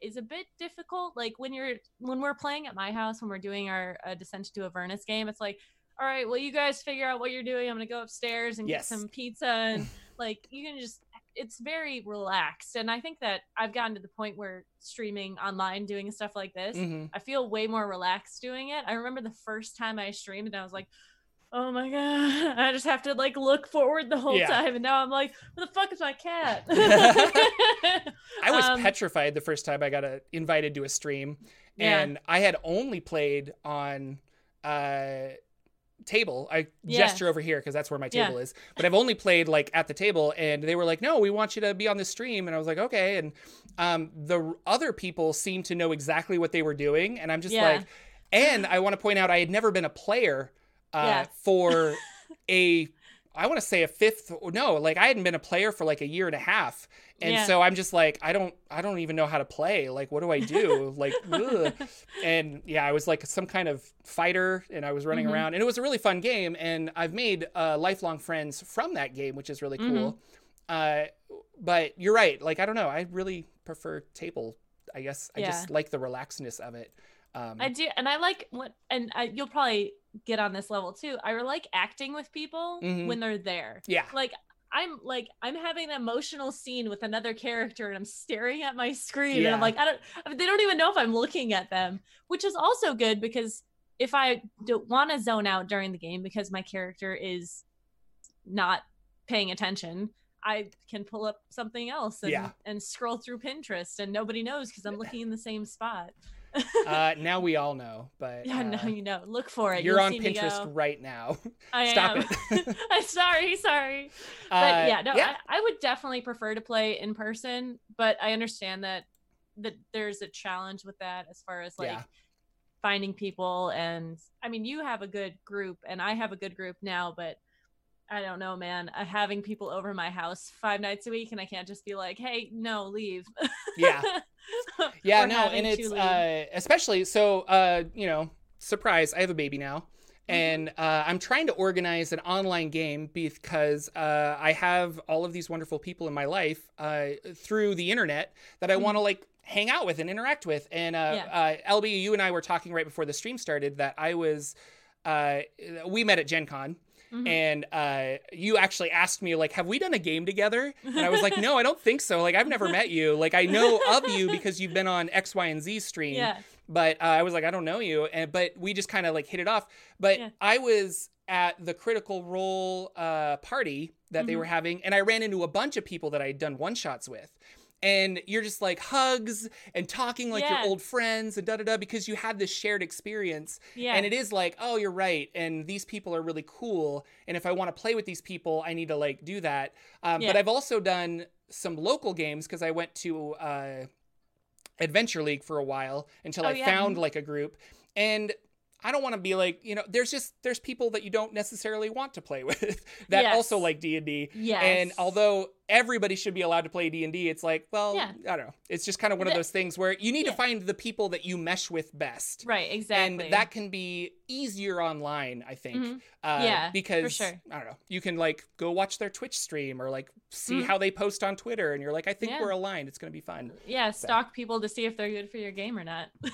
is a bit difficult. Like when you're when we're playing at my house when we're doing our uh, Descent to Avernus game, it's like, all right, well you guys figure out what you're doing. I'm gonna go upstairs and Yes. get some pizza and <laughs> like you can just it's very relaxed and i think that i've gotten to the point where streaming online doing stuff like this Mhm. i feel way more relaxed doing it i remember the first time i streamed and i was like oh my god <laughs> i just have to like look forward the whole Yeah. time and now i'm like where the fuck is my cat <laughs> I was Um, petrified the first time I got uh invited to a stream, Yeah. and I had only played on uh, table. I Yeah. gesture over here because that's where my Yeah. table is. But I've only played like at the table, and they were like, "No, we want you to be on the stream," and I was like, "Okay." And um, the other people seemed to know exactly what they were doing, and I'm just Yeah. like, and I want to point out I had never been a player uh, Yeah. for <laughs> a. I want to say a fifth. No, like I hadn't been a player for like a year and a half, and Yeah. so I'm just like, I don't, I don't even know how to play. Like, what do I do? <laughs> like, ugh. and yeah, I was like some kind of fighter, and I was running Mhm. around, and it was a really fun game. And I've made uh, lifelong friends from that game, which is really cool. Uh, but you're right. Like, I don't know. I really prefer table. I guess I just like the relaxedness of it. Um, I do, and I like what, and I, you'll probably get on this level too. I like acting with people Mhm. when they're there. yeah, Like I'm like I'm having an emotional scene with another character, and I'm staring at my screen, and I'm like, I don't. I mean, they don't even know if I'm looking at them, which is also good because if I don't want to zone out during the game because my character is not paying attention. I can pull up something else and, Yeah. and scroll through Pinterest and nobody knows because I'm looking in the same spot. Uh, now we all know. But Yeah, uh, no, you know. Look for it. you're You'll on Pinterest right now. <laughs> I Stop am. it. <laughs> I'm sorry, sorry. <laughs> But Uh, yeah, no, yeah. I, I would definitely prefer to play in person, but I understand that that there's a challenge with that as far as like Yeah. finding people and I mean you have a good group and I have a good group now, but I don't know, man. Uh, having people over my house five nights a week and I can't just be like, "Hey, no, leave." Yeah. <laughs> yeah no and it's uh especially so uh you know surprise i have a baby now Mm-hmm. and uh, i'm trying to organize an online game because uh, i have all of these wonderful people in my life uh, through the internet that i want to like hang out with and interact with and uh, Mm-hmm. Yeah. uh, lb you and i were talking right before the stream started that i was uh, we met at gen con Mhm. and uh, you actually asked me like have we done a game together and i was like no i don't think so like i've never met you like i know of you because you've been on x y and z stream yeah. but uh, i was like i don't know you and but we just kind of like hit it off but Yeah. i was at the critical role uh, party that they Mhm. were having and i ran into a bunch of people that i had done one shots with and you're just like hugs and talking like Yeah. your old friends and da da da because you had this shared experience Yeah. and it is like, oh, you're right. And these people are really cool. And if I want to play with these people, I need to like do that. Um, But I've also done some local games because I went to uh, Adventure League for a while until Oh, I yeah. found like a group. And I don't want to be like, you know, there's just there's people that you don't necessarily want to play <laughs> with that Yes. also like D&D. yes. And although everybody should be allowed to play D&D, it's like, well, Yeah. I don't know. It's just kind of one of those things where you need Yeah. to find the people that you mesh with best right, exactly. and that can be easier online i think Mhm. uh, Yeah, because sure. i don't know you can like go watch their twitch stream or like see Mhm. how they post on twitter and you're like i think Yeah. we're aligned it's going to be fun yeah, stalk people to see if they're good for your game or not. <laughs>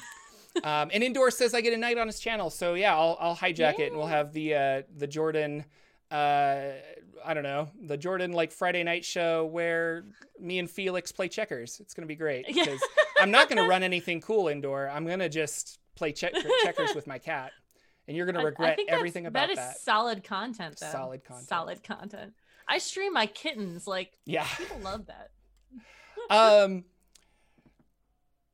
um, and indoor says i get a night on his channel so yeah i'll, I'll hijack it and we'll have the uh, the jordan uh, I don't know the Jordan like Friday night show where me and Felix play checkers. It's gonna be great Yeah. because I'm not gonna run anything cool indoor. I'm gonna just play check- <laughs> checkers with my cat, and you're gonna I- I regret think everything about that. that. is solid content, though. Solid content. Solid content. I stream my kittens. Like Yeah. people love that. <laughs> um,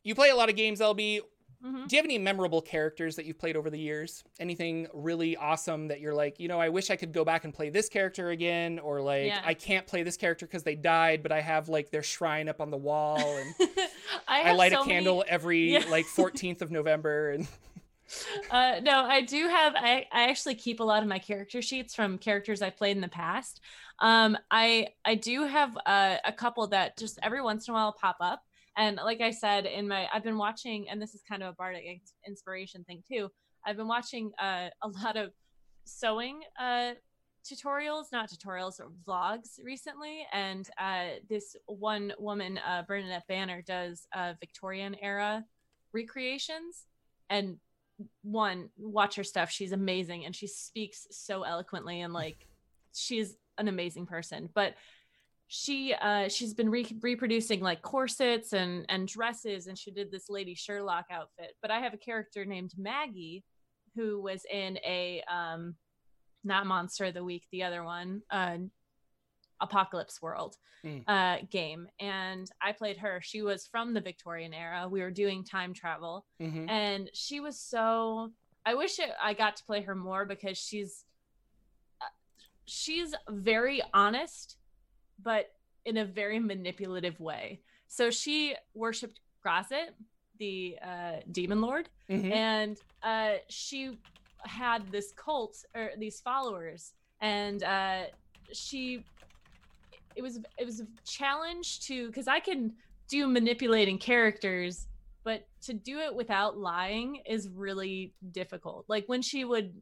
you play a lot of games, LB. Mhm. Do you have any memorable characters that you've played over the years? Anything really awesome that you're like, you know, I wish I could go back and play this character again, or like, Yeah. I can't play this character because they died, but I have like their shrine up on the wall, and <laughs> I, I light so a many- candle every Yeah. like 14th of November, and <laughs> uh no i do have i i actually keep a lot of my character sheets from characters i played in the past um i i do have uh, a couple that just every once in a while pop up and like i said in my i've been watching and this is kind of a bardic inspiration thing too. I've been watching uh, a lot of sewing uh tutorials not tutorials or vlogs recently. And uh this one woman uh bernadette banner does uh victorian era recreations. And one watch her stuff. She's amazing and she speaks so eloquently and like she's an amazing person. But she uh she's been re- reproducing like corsets and and dresses and she did this lady sherlock outfit but i have a character named maggie who was in a um not monster of the week the other one uh apocalypse world Mm. uh game and i played her she was from the victorian era we were doing time travel Mhm. and she was so i wish it, i got to play her more because she's uh, she's very honest but in a very manipulative way so she worshipped Graz'zt, the uh, demon lord Mhm. and uh, she had this cult or these followers and uh, she it was it was a challenge to because i can do manipulating characters but to do it without lying is really difficult like when she would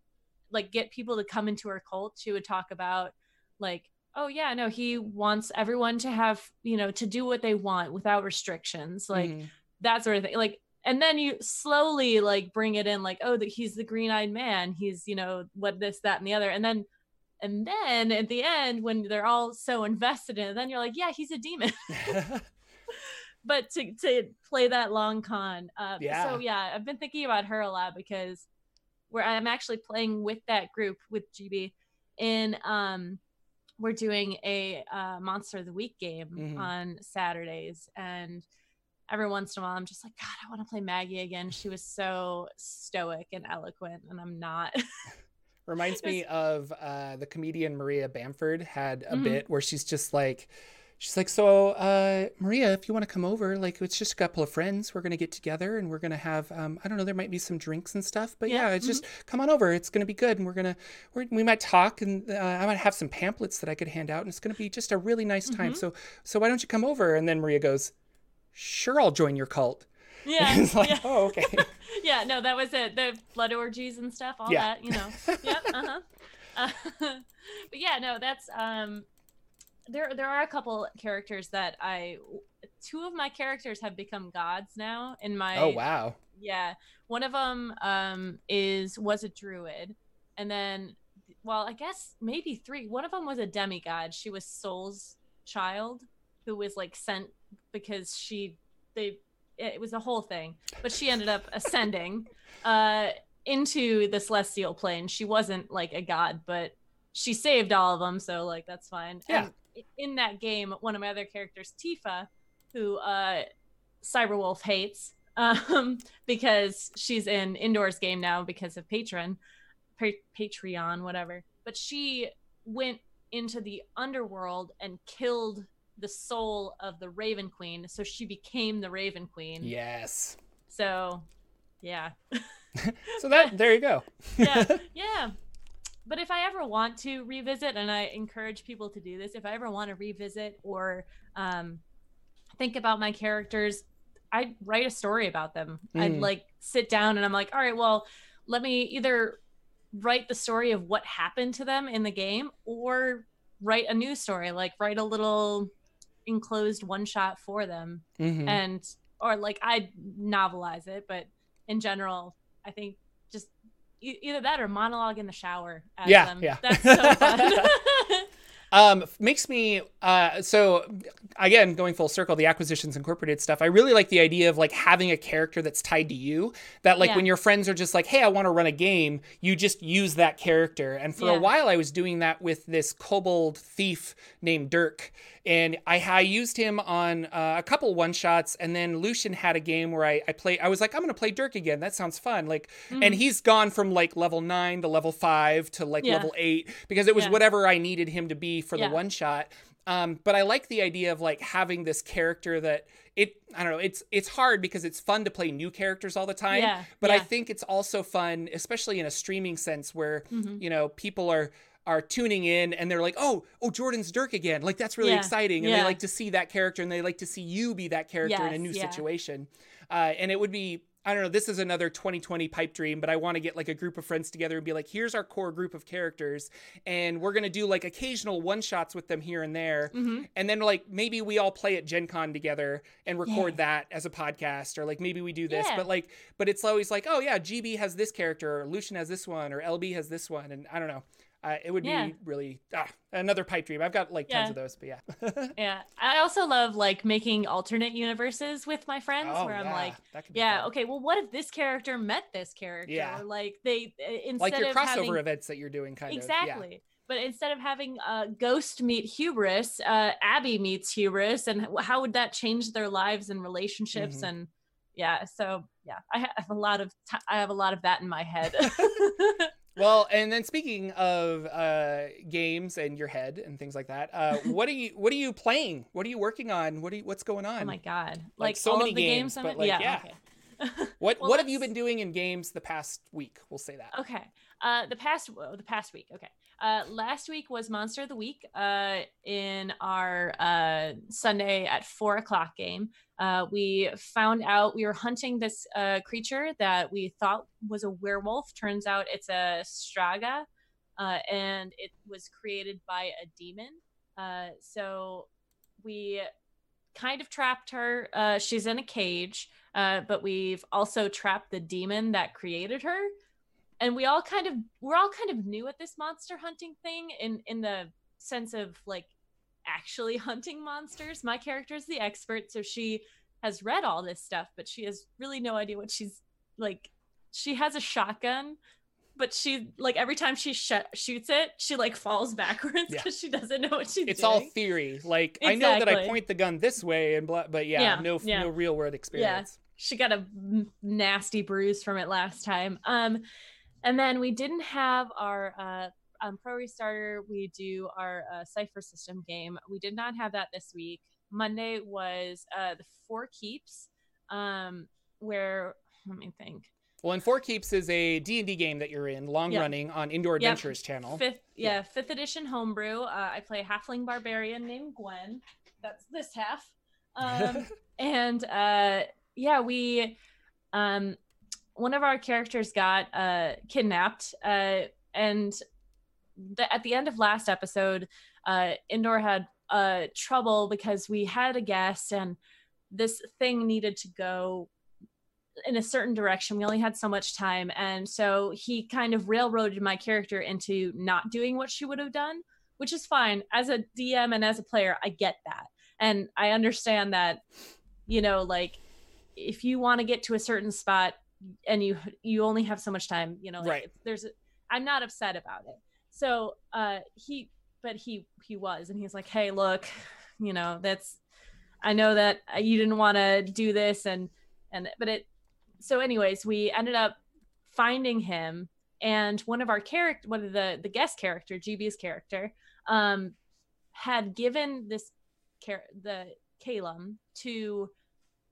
like get people to come into her cult she would talk about like oh yeah no he wants everyone to have you know to do what they want without restrictions like Mhm. that sort of thing like and then you slowly like bring it in like oh that he's the green-eyed man he's you know what this that and the other and then and then at the end when they're all so invested in it then you're like yeah he's a demon <laughs> <laughs> but to to play that long con uh Yeah. so yeah i've been thinking about her a lot because where i'm actually playing with that group with gb in um we're doing a uh, monster of the week game Mhm. on saturdays and every once in a while i'm just like god i want to play maggie again she was so stoic and eloquent and i'm not <laughs> Reminds me of uh, the comedian Maria Bamford had a Mhm. bit where she's just like, she's like, so uh, Maria, if you want to come over, like it's just a couple of friends, we're gonna get together and we're gonna have, um, I don't know, there might be some drinks and stuff, but yeah, Yeah, it's just come on over, it's gonna be good, and we're gonna, we're, we might talk, and uh, I might have some pamphlets that I could hand out, and it's gonna be just a really nice time. Mhm. So, so why don't you come over? And then Maria goes, sure, I'll join your cult. <laughs> yeah it's like, yeah. oh, okay. <laughs> yeah, no, that was it. The blood orgies and stuff, all Yeah. that, you know. <laughs> yeah, uh-huh. Uh, but yeah, no, that's um there there are a couple characters that I two of my characters have become gods now in my oh wow. yeah. One of them um is was a druid and then well, I guess maybe three. One of them was a demigod. She was Soul's child who was like sent because she they it was a whole thing but she ended up ascending <laughs> uh into the celestial plane she wasn't like a god but she saved all of them so like that's fine Yeah. and in that game one of my other characters tifa who uh cyberwolf hates <laughs> um because she's in indoors game now because of patron pa- patreon whatever but she went into the underworld and killed the soul of the raven queen so she became the raven queen Yes. so yeah <laughs> <laughs> So that there you go. yeah yeah but if i ever want to revisit and i encourage people to do this if i ever want to revisit or um think about my characters i write a story about them i'd Mm. like sit down and i'm like all right well let me either write the story of what happened to them in the game or write a new story like write a little enclosed one shot for them Mhm. and or like I'd novelize it, but in general, I think either that or monologue in the shower. As Yeah, them. yeah. that's so <laughs> fun. <laughs> um makes me uh so again going full circle the acquisitions incorporated stuff i really like the idea of like having a character that's tied to you that like Yeah. when your friends are just like hey i want to run a game you just use that character and for a while i was doing that with this kobold thief named dirk and i, I used him on uh, a couple one shots and then lucian had a game where i i play i was like i'm gonna play dirk again that sounds fun like and Mhm. he's gone from like level 9 to level 5 to like Yeah. level 8 because it was Yeah. whatever i needed him to be for Yeah. the one shot um, but I like the idea of like having this character that it I don't know it's it's hard because it's fun to play new characters all the time Yeah, but I think it's also fun especially in a streaming sense where Mhm. you know people are are tuning in and they're like oh oh Jordan's Dirk again like that's really Yeah, exciting and they like to see that character and they like to see you be that character in a new yeah. situation uh, and it would be I don't know. This is another 2020 pipe dream, but I want to get like a group of friends together and be like, here's our core group of characters, and we're gonna do like occasional one shots with them here and there, Mhm. and then like maybe we all play at Gen Con together and record that as a podcast, or like maybe we do this, Yeah. but like, but it's always like, oh yeah, GB has this character, or Lucian has this one, or LB has this one, and I don't know. Uh, it would Yeah. be really ah, another pipe dream. I've got like tons of those, but yeah. <laughs> Yeah. I also love like making alternate universes with my friends oh, where I'm yeah, like, that could be yeah, fun. okay, well, what if this character met this character? Yeah. Or, like they uh, instead like your of crossover having events that you're doing, kind of. exactly. But instead of having uh, Ghost meet Hubris, uh, Abby meets Hubris, and how would that change their lives and relationships? Mhm. And yeah, so yeah, I have a lot of t- I have a lot of that in my head. <laughs> <laughs> Well, and then speaking of uh, games and your head and things like that, uh, <laughs> what are you what are you playing? What are you working on? What are you, what's going on? oh my god, Like, like, so all many of the games, games, but, like, yeah, yeah. okay. <laughs> what well, what have you been doing in games the past week? We'll say that. Okay. Uh, the past the past week. Okay. Uh, last week was Monster of the Week. Uh, in our uh Sunday at four o'clock game, uh, we found out we were hunting this uh creature that we thought was a werewolf. Turns out it's a Straga, uh, and it was created by a demon. Uh, so we kind of trapped her. Uh, she's in a cage, uh, but we've also trapped the demon that created her and we all kind of we're all kind of new at this monster hunting thing in in the sense of like actually <laughs> hunting monsters my character is the expert so she has read all this stuff but she has really no idea what she's like she has a shotgun but she like every time she sh- shoots it she like falls backwards Yeah. because she doesn't know what she's It's doing It's all theory. Like I know that I point the gun this way and blah, but yeah, Yeah, no yeah. no real world experience. Yeah. she got a nasty bruise from it last time. Um, and then we didn't have our uh, um, pro restarter. We do our uh, cipher system game. We did not have that this week. Monday was uh, the Four Keeps, um, where let me think. Well, and Four Keeps is a D&D game that you're in, long Yep. running on Indoor Yep. Adventures channel. Fifth, Yeah. yeah, fifth edition homebrew. Uh, I play a halfling barbarian named Gwen. That's this half. Um, <laughs> and uh, yeah, we, um, one of our characters got uh, kidnapped, uh, and the, at the end of last episode, uh, Indoor had uh, trouble because we had a guest and this thing needed to go in a certain direction. We only had so much time. And so he kind of railroaded my character into not doing what she would have done, which is fine. As a DM and as a player, I get that. And I understand that, you know, like if you want to get to a certain spot and you you only have so much time, you know, like Right. there's a, I'm not upset about it. So uh he but he he was and he's like, "Hey, look, you know, that's I know that uh, you didn't want to do this and and but it so anyways we ended up finding him and one of our character one of the the guest character gb's character um had given this char- the Calum to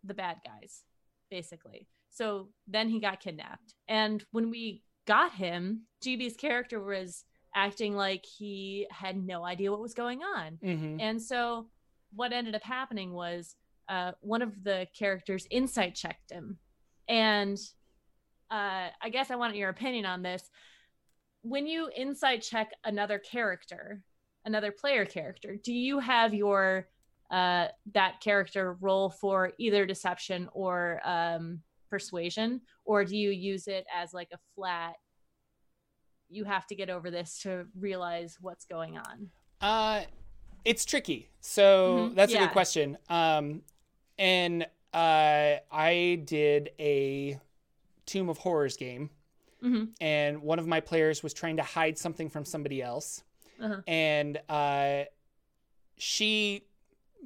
the bad guys basically. So then he got kidnapped. And when we got him gb's character was acting like he had no idea what was going on. Hmm and so what ended up happening was uh, one of the characters insight checked him. And uh, I guess I want your opinion on this. When you insight check another character, another player character, do you have your uh, that character roll for either deception or um, persuasion, or do you use it as like a flat? You have to get over this to realize what's going on. Uh, it's tricky. So Mhm, that's a good question. Um, and uh, I did a Tomb of Horrors game, hmm and one of my players was trying to hide something from somebody else, Uh-huh. and uh, she,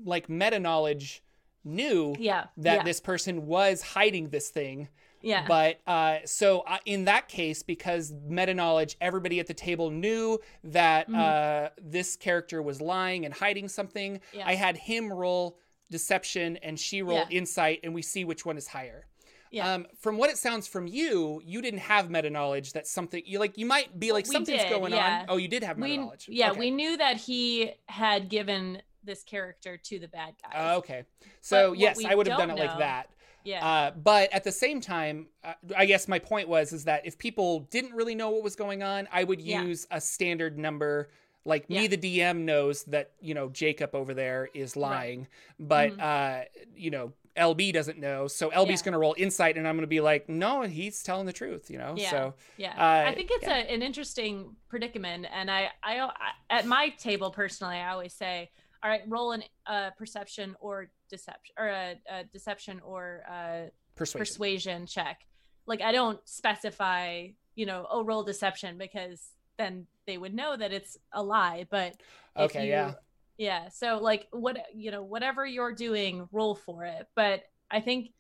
like meta knowledge, knew Yeah. that yeah. this person was hiding this thing. Yeah. But uh, so uh, in that case, because meta knowledge, everybody at the table knew that Mhm. uh, this character was lying and hiding something. Yeah. I had him roll deception and she roll Yeah. insight, and we see which one is higher. Yeah. Um, from what it sounds from you, you didn't have meta knowledge that something you like. You might be like We something's did, going yeah. on. Oh, you did have meta we knowledge. yeah Okay. we knew that he had given this character to the bad guy. Uh, okay. So what yes, I would have done it don't like that. yeah. Uh, but at the same time, uh, I guess my point was is that if people didn't really know what was going on, I would Yeah. use a standard number. Like me, the DM knows that you know Jacob over there is lying, but Mhm. uh, you know LB doesn't know. So LB's Yeah. going to roll insight, and I'm going to be like, no, he's telling the truth, you know? Yeah. So, Yeah, Uh, I think it's yeah. a, an interesting predicament, and I, I, I, at my table personally, I always say, all right, roll an uh, perception or deception, or a, a deception or uh, persuasion. persuasion check. Like I don't specify, you know, oh, roll deception because then they would know that it's a lie. But Okay, you- yeah. yeah. So like what you know, whatever you're doing, roll for it. But I think,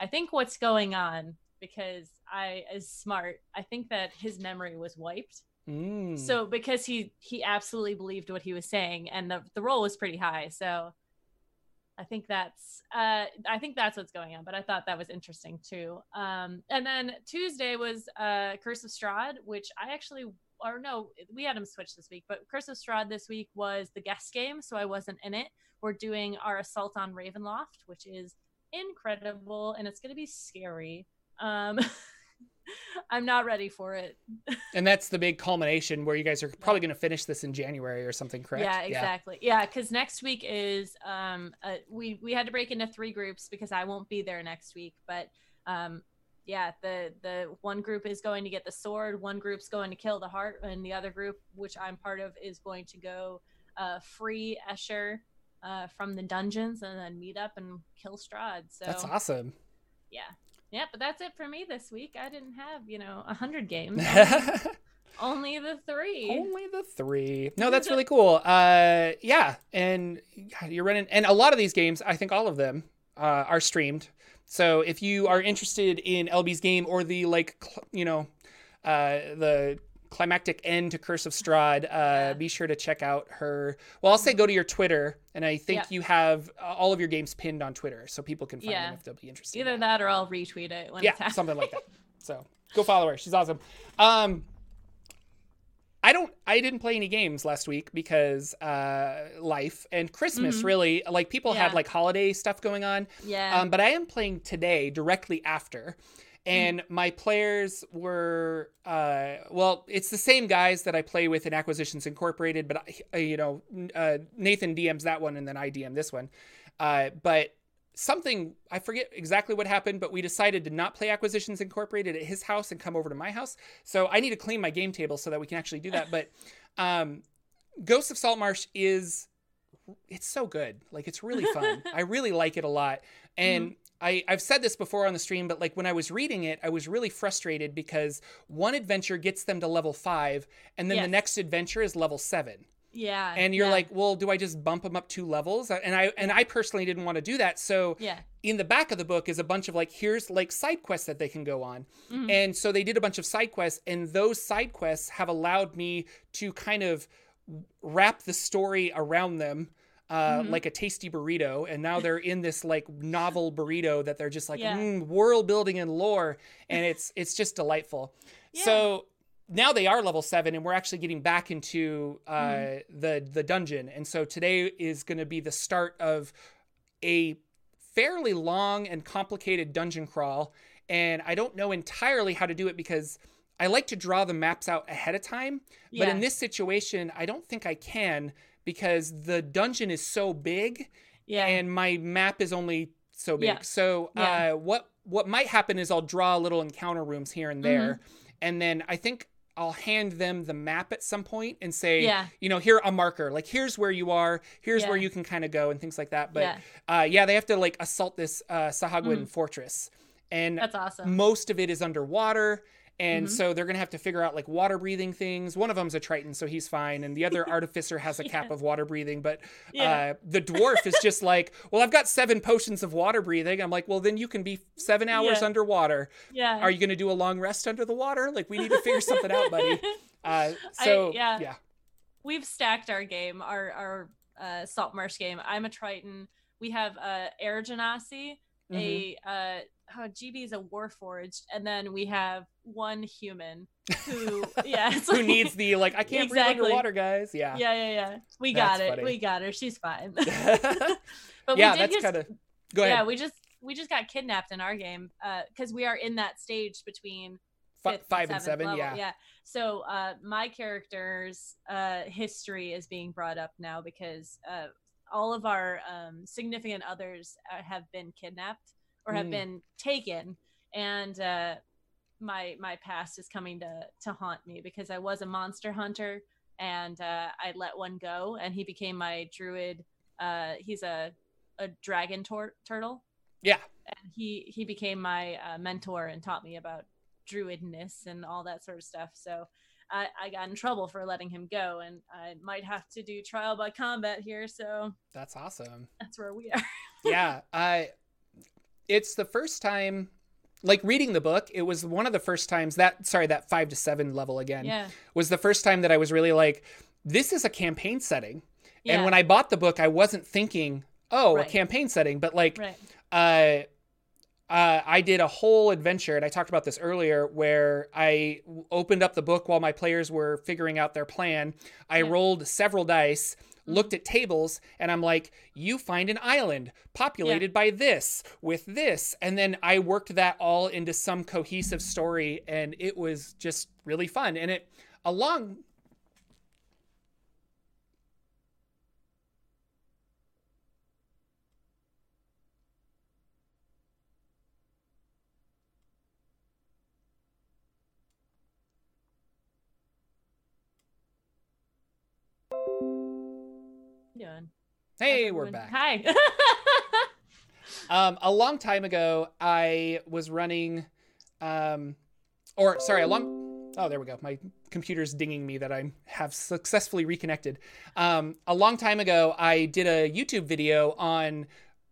I think what's going on because I is smart. I think that his memory was wiped. Mm. So because he he absolutely believed what he was saying, and the the roll was pretty high. So I think that's uh I think that's what's going on. But I thought that was interesting too. Um, and then Tuesday was uh Curse of Strahd, which I actually or no, we had them switch this week, but Curse of Strahd this week was the guest game, so I wasn't in it. We're doing our assault on Ravenloft, which is incredible and it's gonna be scary. Um <laughs> I'm not ready for it. <laughs> and that's the big culmination where you guys are probably going to finish this in January or something, correct? Yeah, exactly. Yeah, because next week is um uh, we we had to break into three groups because I won't be there next week. But um yeah, the the one group is going to get the sword, one group's going to kill the heart, and the other group, which I'm part of, is going to go uh free Escher uh from the dungeons and then meet up and kill Strahd. So That's awesome. yeah. Yeah, but that's it for me this week. I didn't have, you know, a hundred games. <laughs> Only the three. Only the three. No, that's really cool. Uh, yeah, and you're running, and a lot of these games, I think all of them uh, are streamed. So if you are interested in LB's game or the like, cl- you know, uh, the climactic end to Curse of Strahd, uh, Yeah. be sure to check out her. Well, I'll say go to your Twitter, and I think Yeah. you have uh, all of your games pinned on Twitter, so people can find Yeah. them if they'll be interested. in Either that or I'll retweet it when yeah, something like that. <laughs> So go follow her. She's awesome. Um, I don't. I didn't play any games last week because uh, life and Christmas Mhm. really like people had like holiday stuff going on. Yeah. Um, but I am playing today directly after. And my players were, uh, well, it's the same guys that I play with in Acquisitions Incorporated, but I, uh, you know, uh, Nathan DMs that one and then I DM this one. Uh, but something I forget exactly what happened, but we decided to not play Acquisitions Incorporated at his house and come over to my house. So I need to clean my game table so that we can actually do that. But <laughs> um, Ghosts of Saltmarsh is it's so good. Like it's really fun. <laughs> I really like it a lot. And I, I've said this before on the stream, but like when I was reading it, I was really frustrated because one adventure gets them to level five, and then the next adventure is level seven yeah. and you're yeah, like well do i just bump them up two levels and i and i personally didn't want to do that so yeah. in the back of the book is a bunch of like here's like side quests that they can go on Mhm. and so they did a bunch of side quests and those side quests have allowed me to kind of wrap the story around them uh, Mhm. like a tasty burrito and now they're in this like novel burrito that they're just like Yeah. mm, world building and lore and it's it's just delightful Yeah. so now they are level seven, and we're actually getting back into uh, Mm-hmm. the the dungeon. And so today is going to be the start of a fairly long and complicated dungeon crawl. And I don't know entirely how to do it because I like to draw the maps out ahead of time. Yeah. But in this situation, I don't think I can because the dungeon is so big yeah. and my map is only so big. Yeah. So uh, what what might happen is I'll draw little encounter rooms here and there, Mm-hmm. and then I think I'll hand them the map at some point and say, Yeah. you know, here a marker, like here's where you are, here's where you can kind of go and things like that. But Yeah. uh, yeah, they have to like assault this uh, Sahuagin fortress, and That's awesome. most of it is underwater. And Mhm. so they're gonna have to figure out like water breathing things. One of them's a Triton, so he's fine, and the other <laughs> artificer has a cap of water breathing. But Yeah. uh, the dwarf is just <laughs> like, well, I've got seven potions of water breathing. I'm like, well, then you can be seven hours Yeah. underwater. yeah. Are you gonna do a long rest under the water? Like, we need to figure something out, buddy. <laughs> Uh, I- so yeah. yeah, We've stacked our game, our our uh, Salt Marsh game. I'm a Triton. We have uh, Air Genasi, Mhm. a uh, oh, GB is a Warforged, and then we have one human who, <laughs> yeah, it's who needs the like? I can't breathe Exactly. underwater, guys. Yeah, Yeah, yeah, yeah. We That's got it. funny. We got her. She's fine. yeah, <laughs> <laughs> but we did that's kind of. Go ahead. yeah, we just we just got kidnapped in our game because we are in that stage between fifth five and seven. level. Yeah. So uh, my character's uh, history is being brought up now because uh, all of our um, significant others uh, have been kidnapped or have Mm. been taken, and uh, my my past is coming to to haunt me because I was a monster hunter and uh, I let one go, and he became my druid. Uh, he's a a dragon tor- turtle, Yeah. and he he became my uh, mentor and taught me about druidness and all that sort of stuff. So I, I got in trouble for letting him go, and I might have to do trial by combat here. So That's awesome. that's where we are. <laughs> yeah, I it's the first time like reading the book, it was one of the first times that sorry, that 5 to 7 level again yeah, was the first time that I was really like this is a campaign setting. yeah, And when I bought the book, I wasn't thinking, "Oh, Right. a campaign setting," but like right, uh, uh, I did a whole adventure, and I talked about this earlier, where I w- opened up the book while my players were figuring out their plan. I Yeah. rolled several dice. Mm-hmm. looked at tables, and I'm like, you find an island populated by this with this. And then I worked that all into some cohesive story, and it was just really fun. And it, along doing? hey, we're back. Hi. <laughs> Um, a long time ago, I was running, um, or sorry, a long. Oh, there we go. My computer's dinging me that I have successfully reconnected. Um, a long time ago, I did a YouTube video on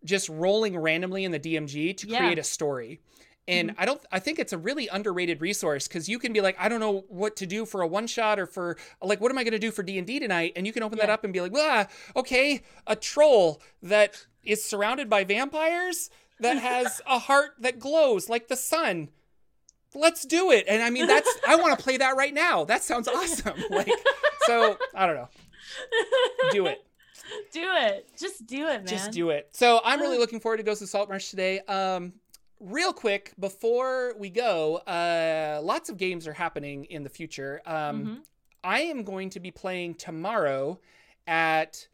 just rolling randomly in the DMG to Yeah. create a story. And I don't I think it's a really underrated resource cuz you can be like I don't know what to do for a one shot or for like what am I going to do for D&D tonight and you can open that up and be like, "Ah, okay, a troll that is surrounded by vampires that has <laughs> a heart that glows like the sun." Let's do it. And I mean that's I want to play that right now. That sounds awesome. <laughs> Like so, I don't know. Do it. do it. Just do it, man. Just do it. So I'm really looking forward to Ghost of Saltmarsh today. Um, real quick before we go, uh, lots of games are happening in the future. Um, Mhm. I am going to be playing tomorrow at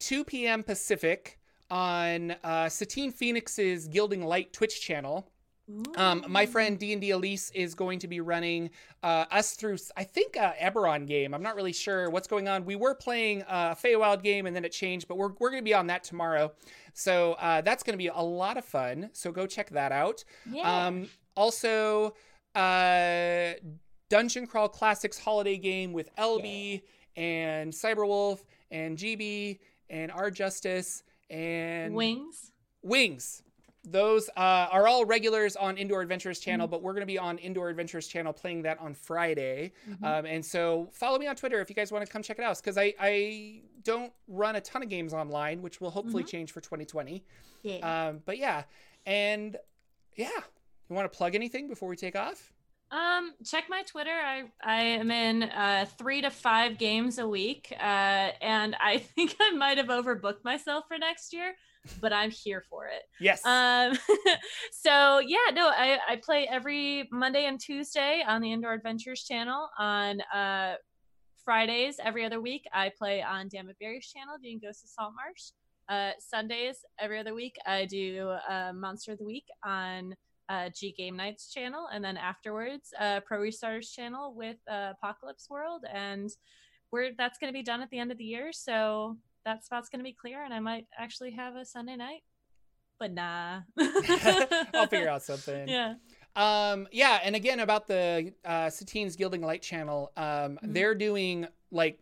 2 p.m. Pacific on uh, Satine Phoenix's Gilding Light Twitch channel. Um, my friend D and D Elise is going to be running uh, us through, I think, a Eberron game. I'm not really sure what's going on. We were playing a Feywild game and then it changed, but we're we're going to be on that tomorrow. So uh, that's going to be a lot of fun. So go check that out. Yeah. Um, also, uh, Dungeon Crawl Classics holiday game with LB and Cyberwolf and GB and R Justice and Wings. Wings. Those uh, are all regulars on Indoor Adventures Mm-hmm. channel, but we're going to be on Indoor Adventures channel playing that on Friday. Mhm. Um, and so follow me on Twitter if you guys want to come check it out, because I, I don't run a ton of games online, which will hopefully Mhm. change for 2020. yeah. Um, but yeah, and yeah, you want to plug anything before we take off? Um, check my Twitter. I I am in uh, three to five games a week, uh, and I <laughs> think I might have overbooked myself for next year, but I'm here for it. Yes. Um, <laughs> so yeah, no, I I play every Monday and Tuesday on the Indoor Adventures channel. On uh, Fridays every other week, I play on Dammit Berry's channel doing Ghosts of Saltmarsh. Uh, Sundays every other week, I do uh, Monster of the Week on uh, G Game Nights channel, and then afterwards, uh, Pro Restarters channel with uh, Apocalypse World, and we're that's going to be done at the end of the year. So that spot's going to be clear, and I might actually have a Sunday night, but nah. <laughs> <laughs> I'll figure out something. Yeah. Um, yeah, and again about the uh, Satine's Gilding Light channel, um, Mhm. they're doing like,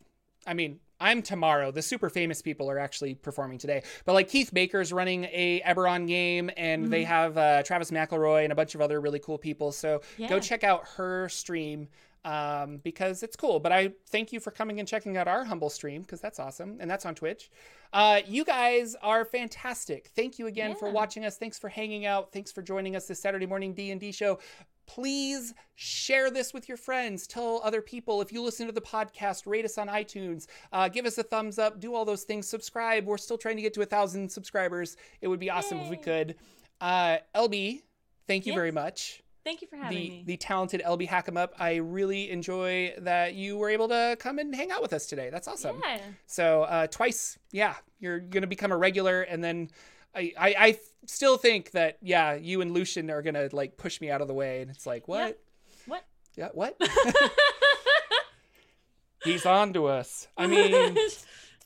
I mean, I'm tomorrow. The super famous people are actually performing today, but like Keith Baker's running a Eberron game, and they Mhm. have uh, Travis McElroy and a bunch of other really cool people. So Yeah. go check out her stream um, because it's cool. But I thank you for coming and checking out our humble stream because that's awesome, and that's on Twitch. Uh, you guys are fantastic. Thank you again for watching us. Thanks for hanging out. Thanks for joining us this Saturday morning D and D show. Please share this with your friends. Tell other people. If you listen to the podcast, rate us on iTunes. Uh, give us a thumbs up. Do all those things. Subscribe. We're still trying to get to a thousand subscribers. It would be awesome if we could. Uh, LB, thank you very much. Thank you for having the me. the talented LB Hackem Up. I really enjoy that you were able to come and hang out with us today. That's awesome. Yeah. So uh, twice, yeah, you're gonna become a regular, and then I, I I still think that yeah, you and Lucian are gonna like push me out of the way, and it's like what? What? Yeah, what? <laughs> He's on to us. I mean,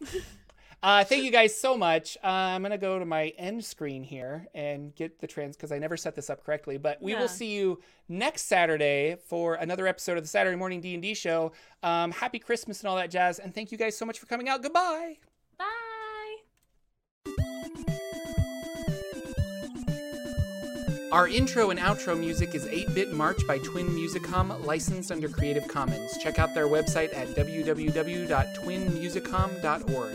<laughs> uh, thank you guys so much. Uh, I'm gonna go to my end screen here and get the trans because I never set this up correctly. But we Yeah. will see you next Saturday for another episode of the Saturday Morning D and D Show. Um, happy Christmas and all that jazz, and thank you guys so much for coming out. Goodbye. Bye. Our intro and outro music is 8 Bit March by Twin Musicom, licensed under Creative Commons. Check out their website at www.twinmusicom.org.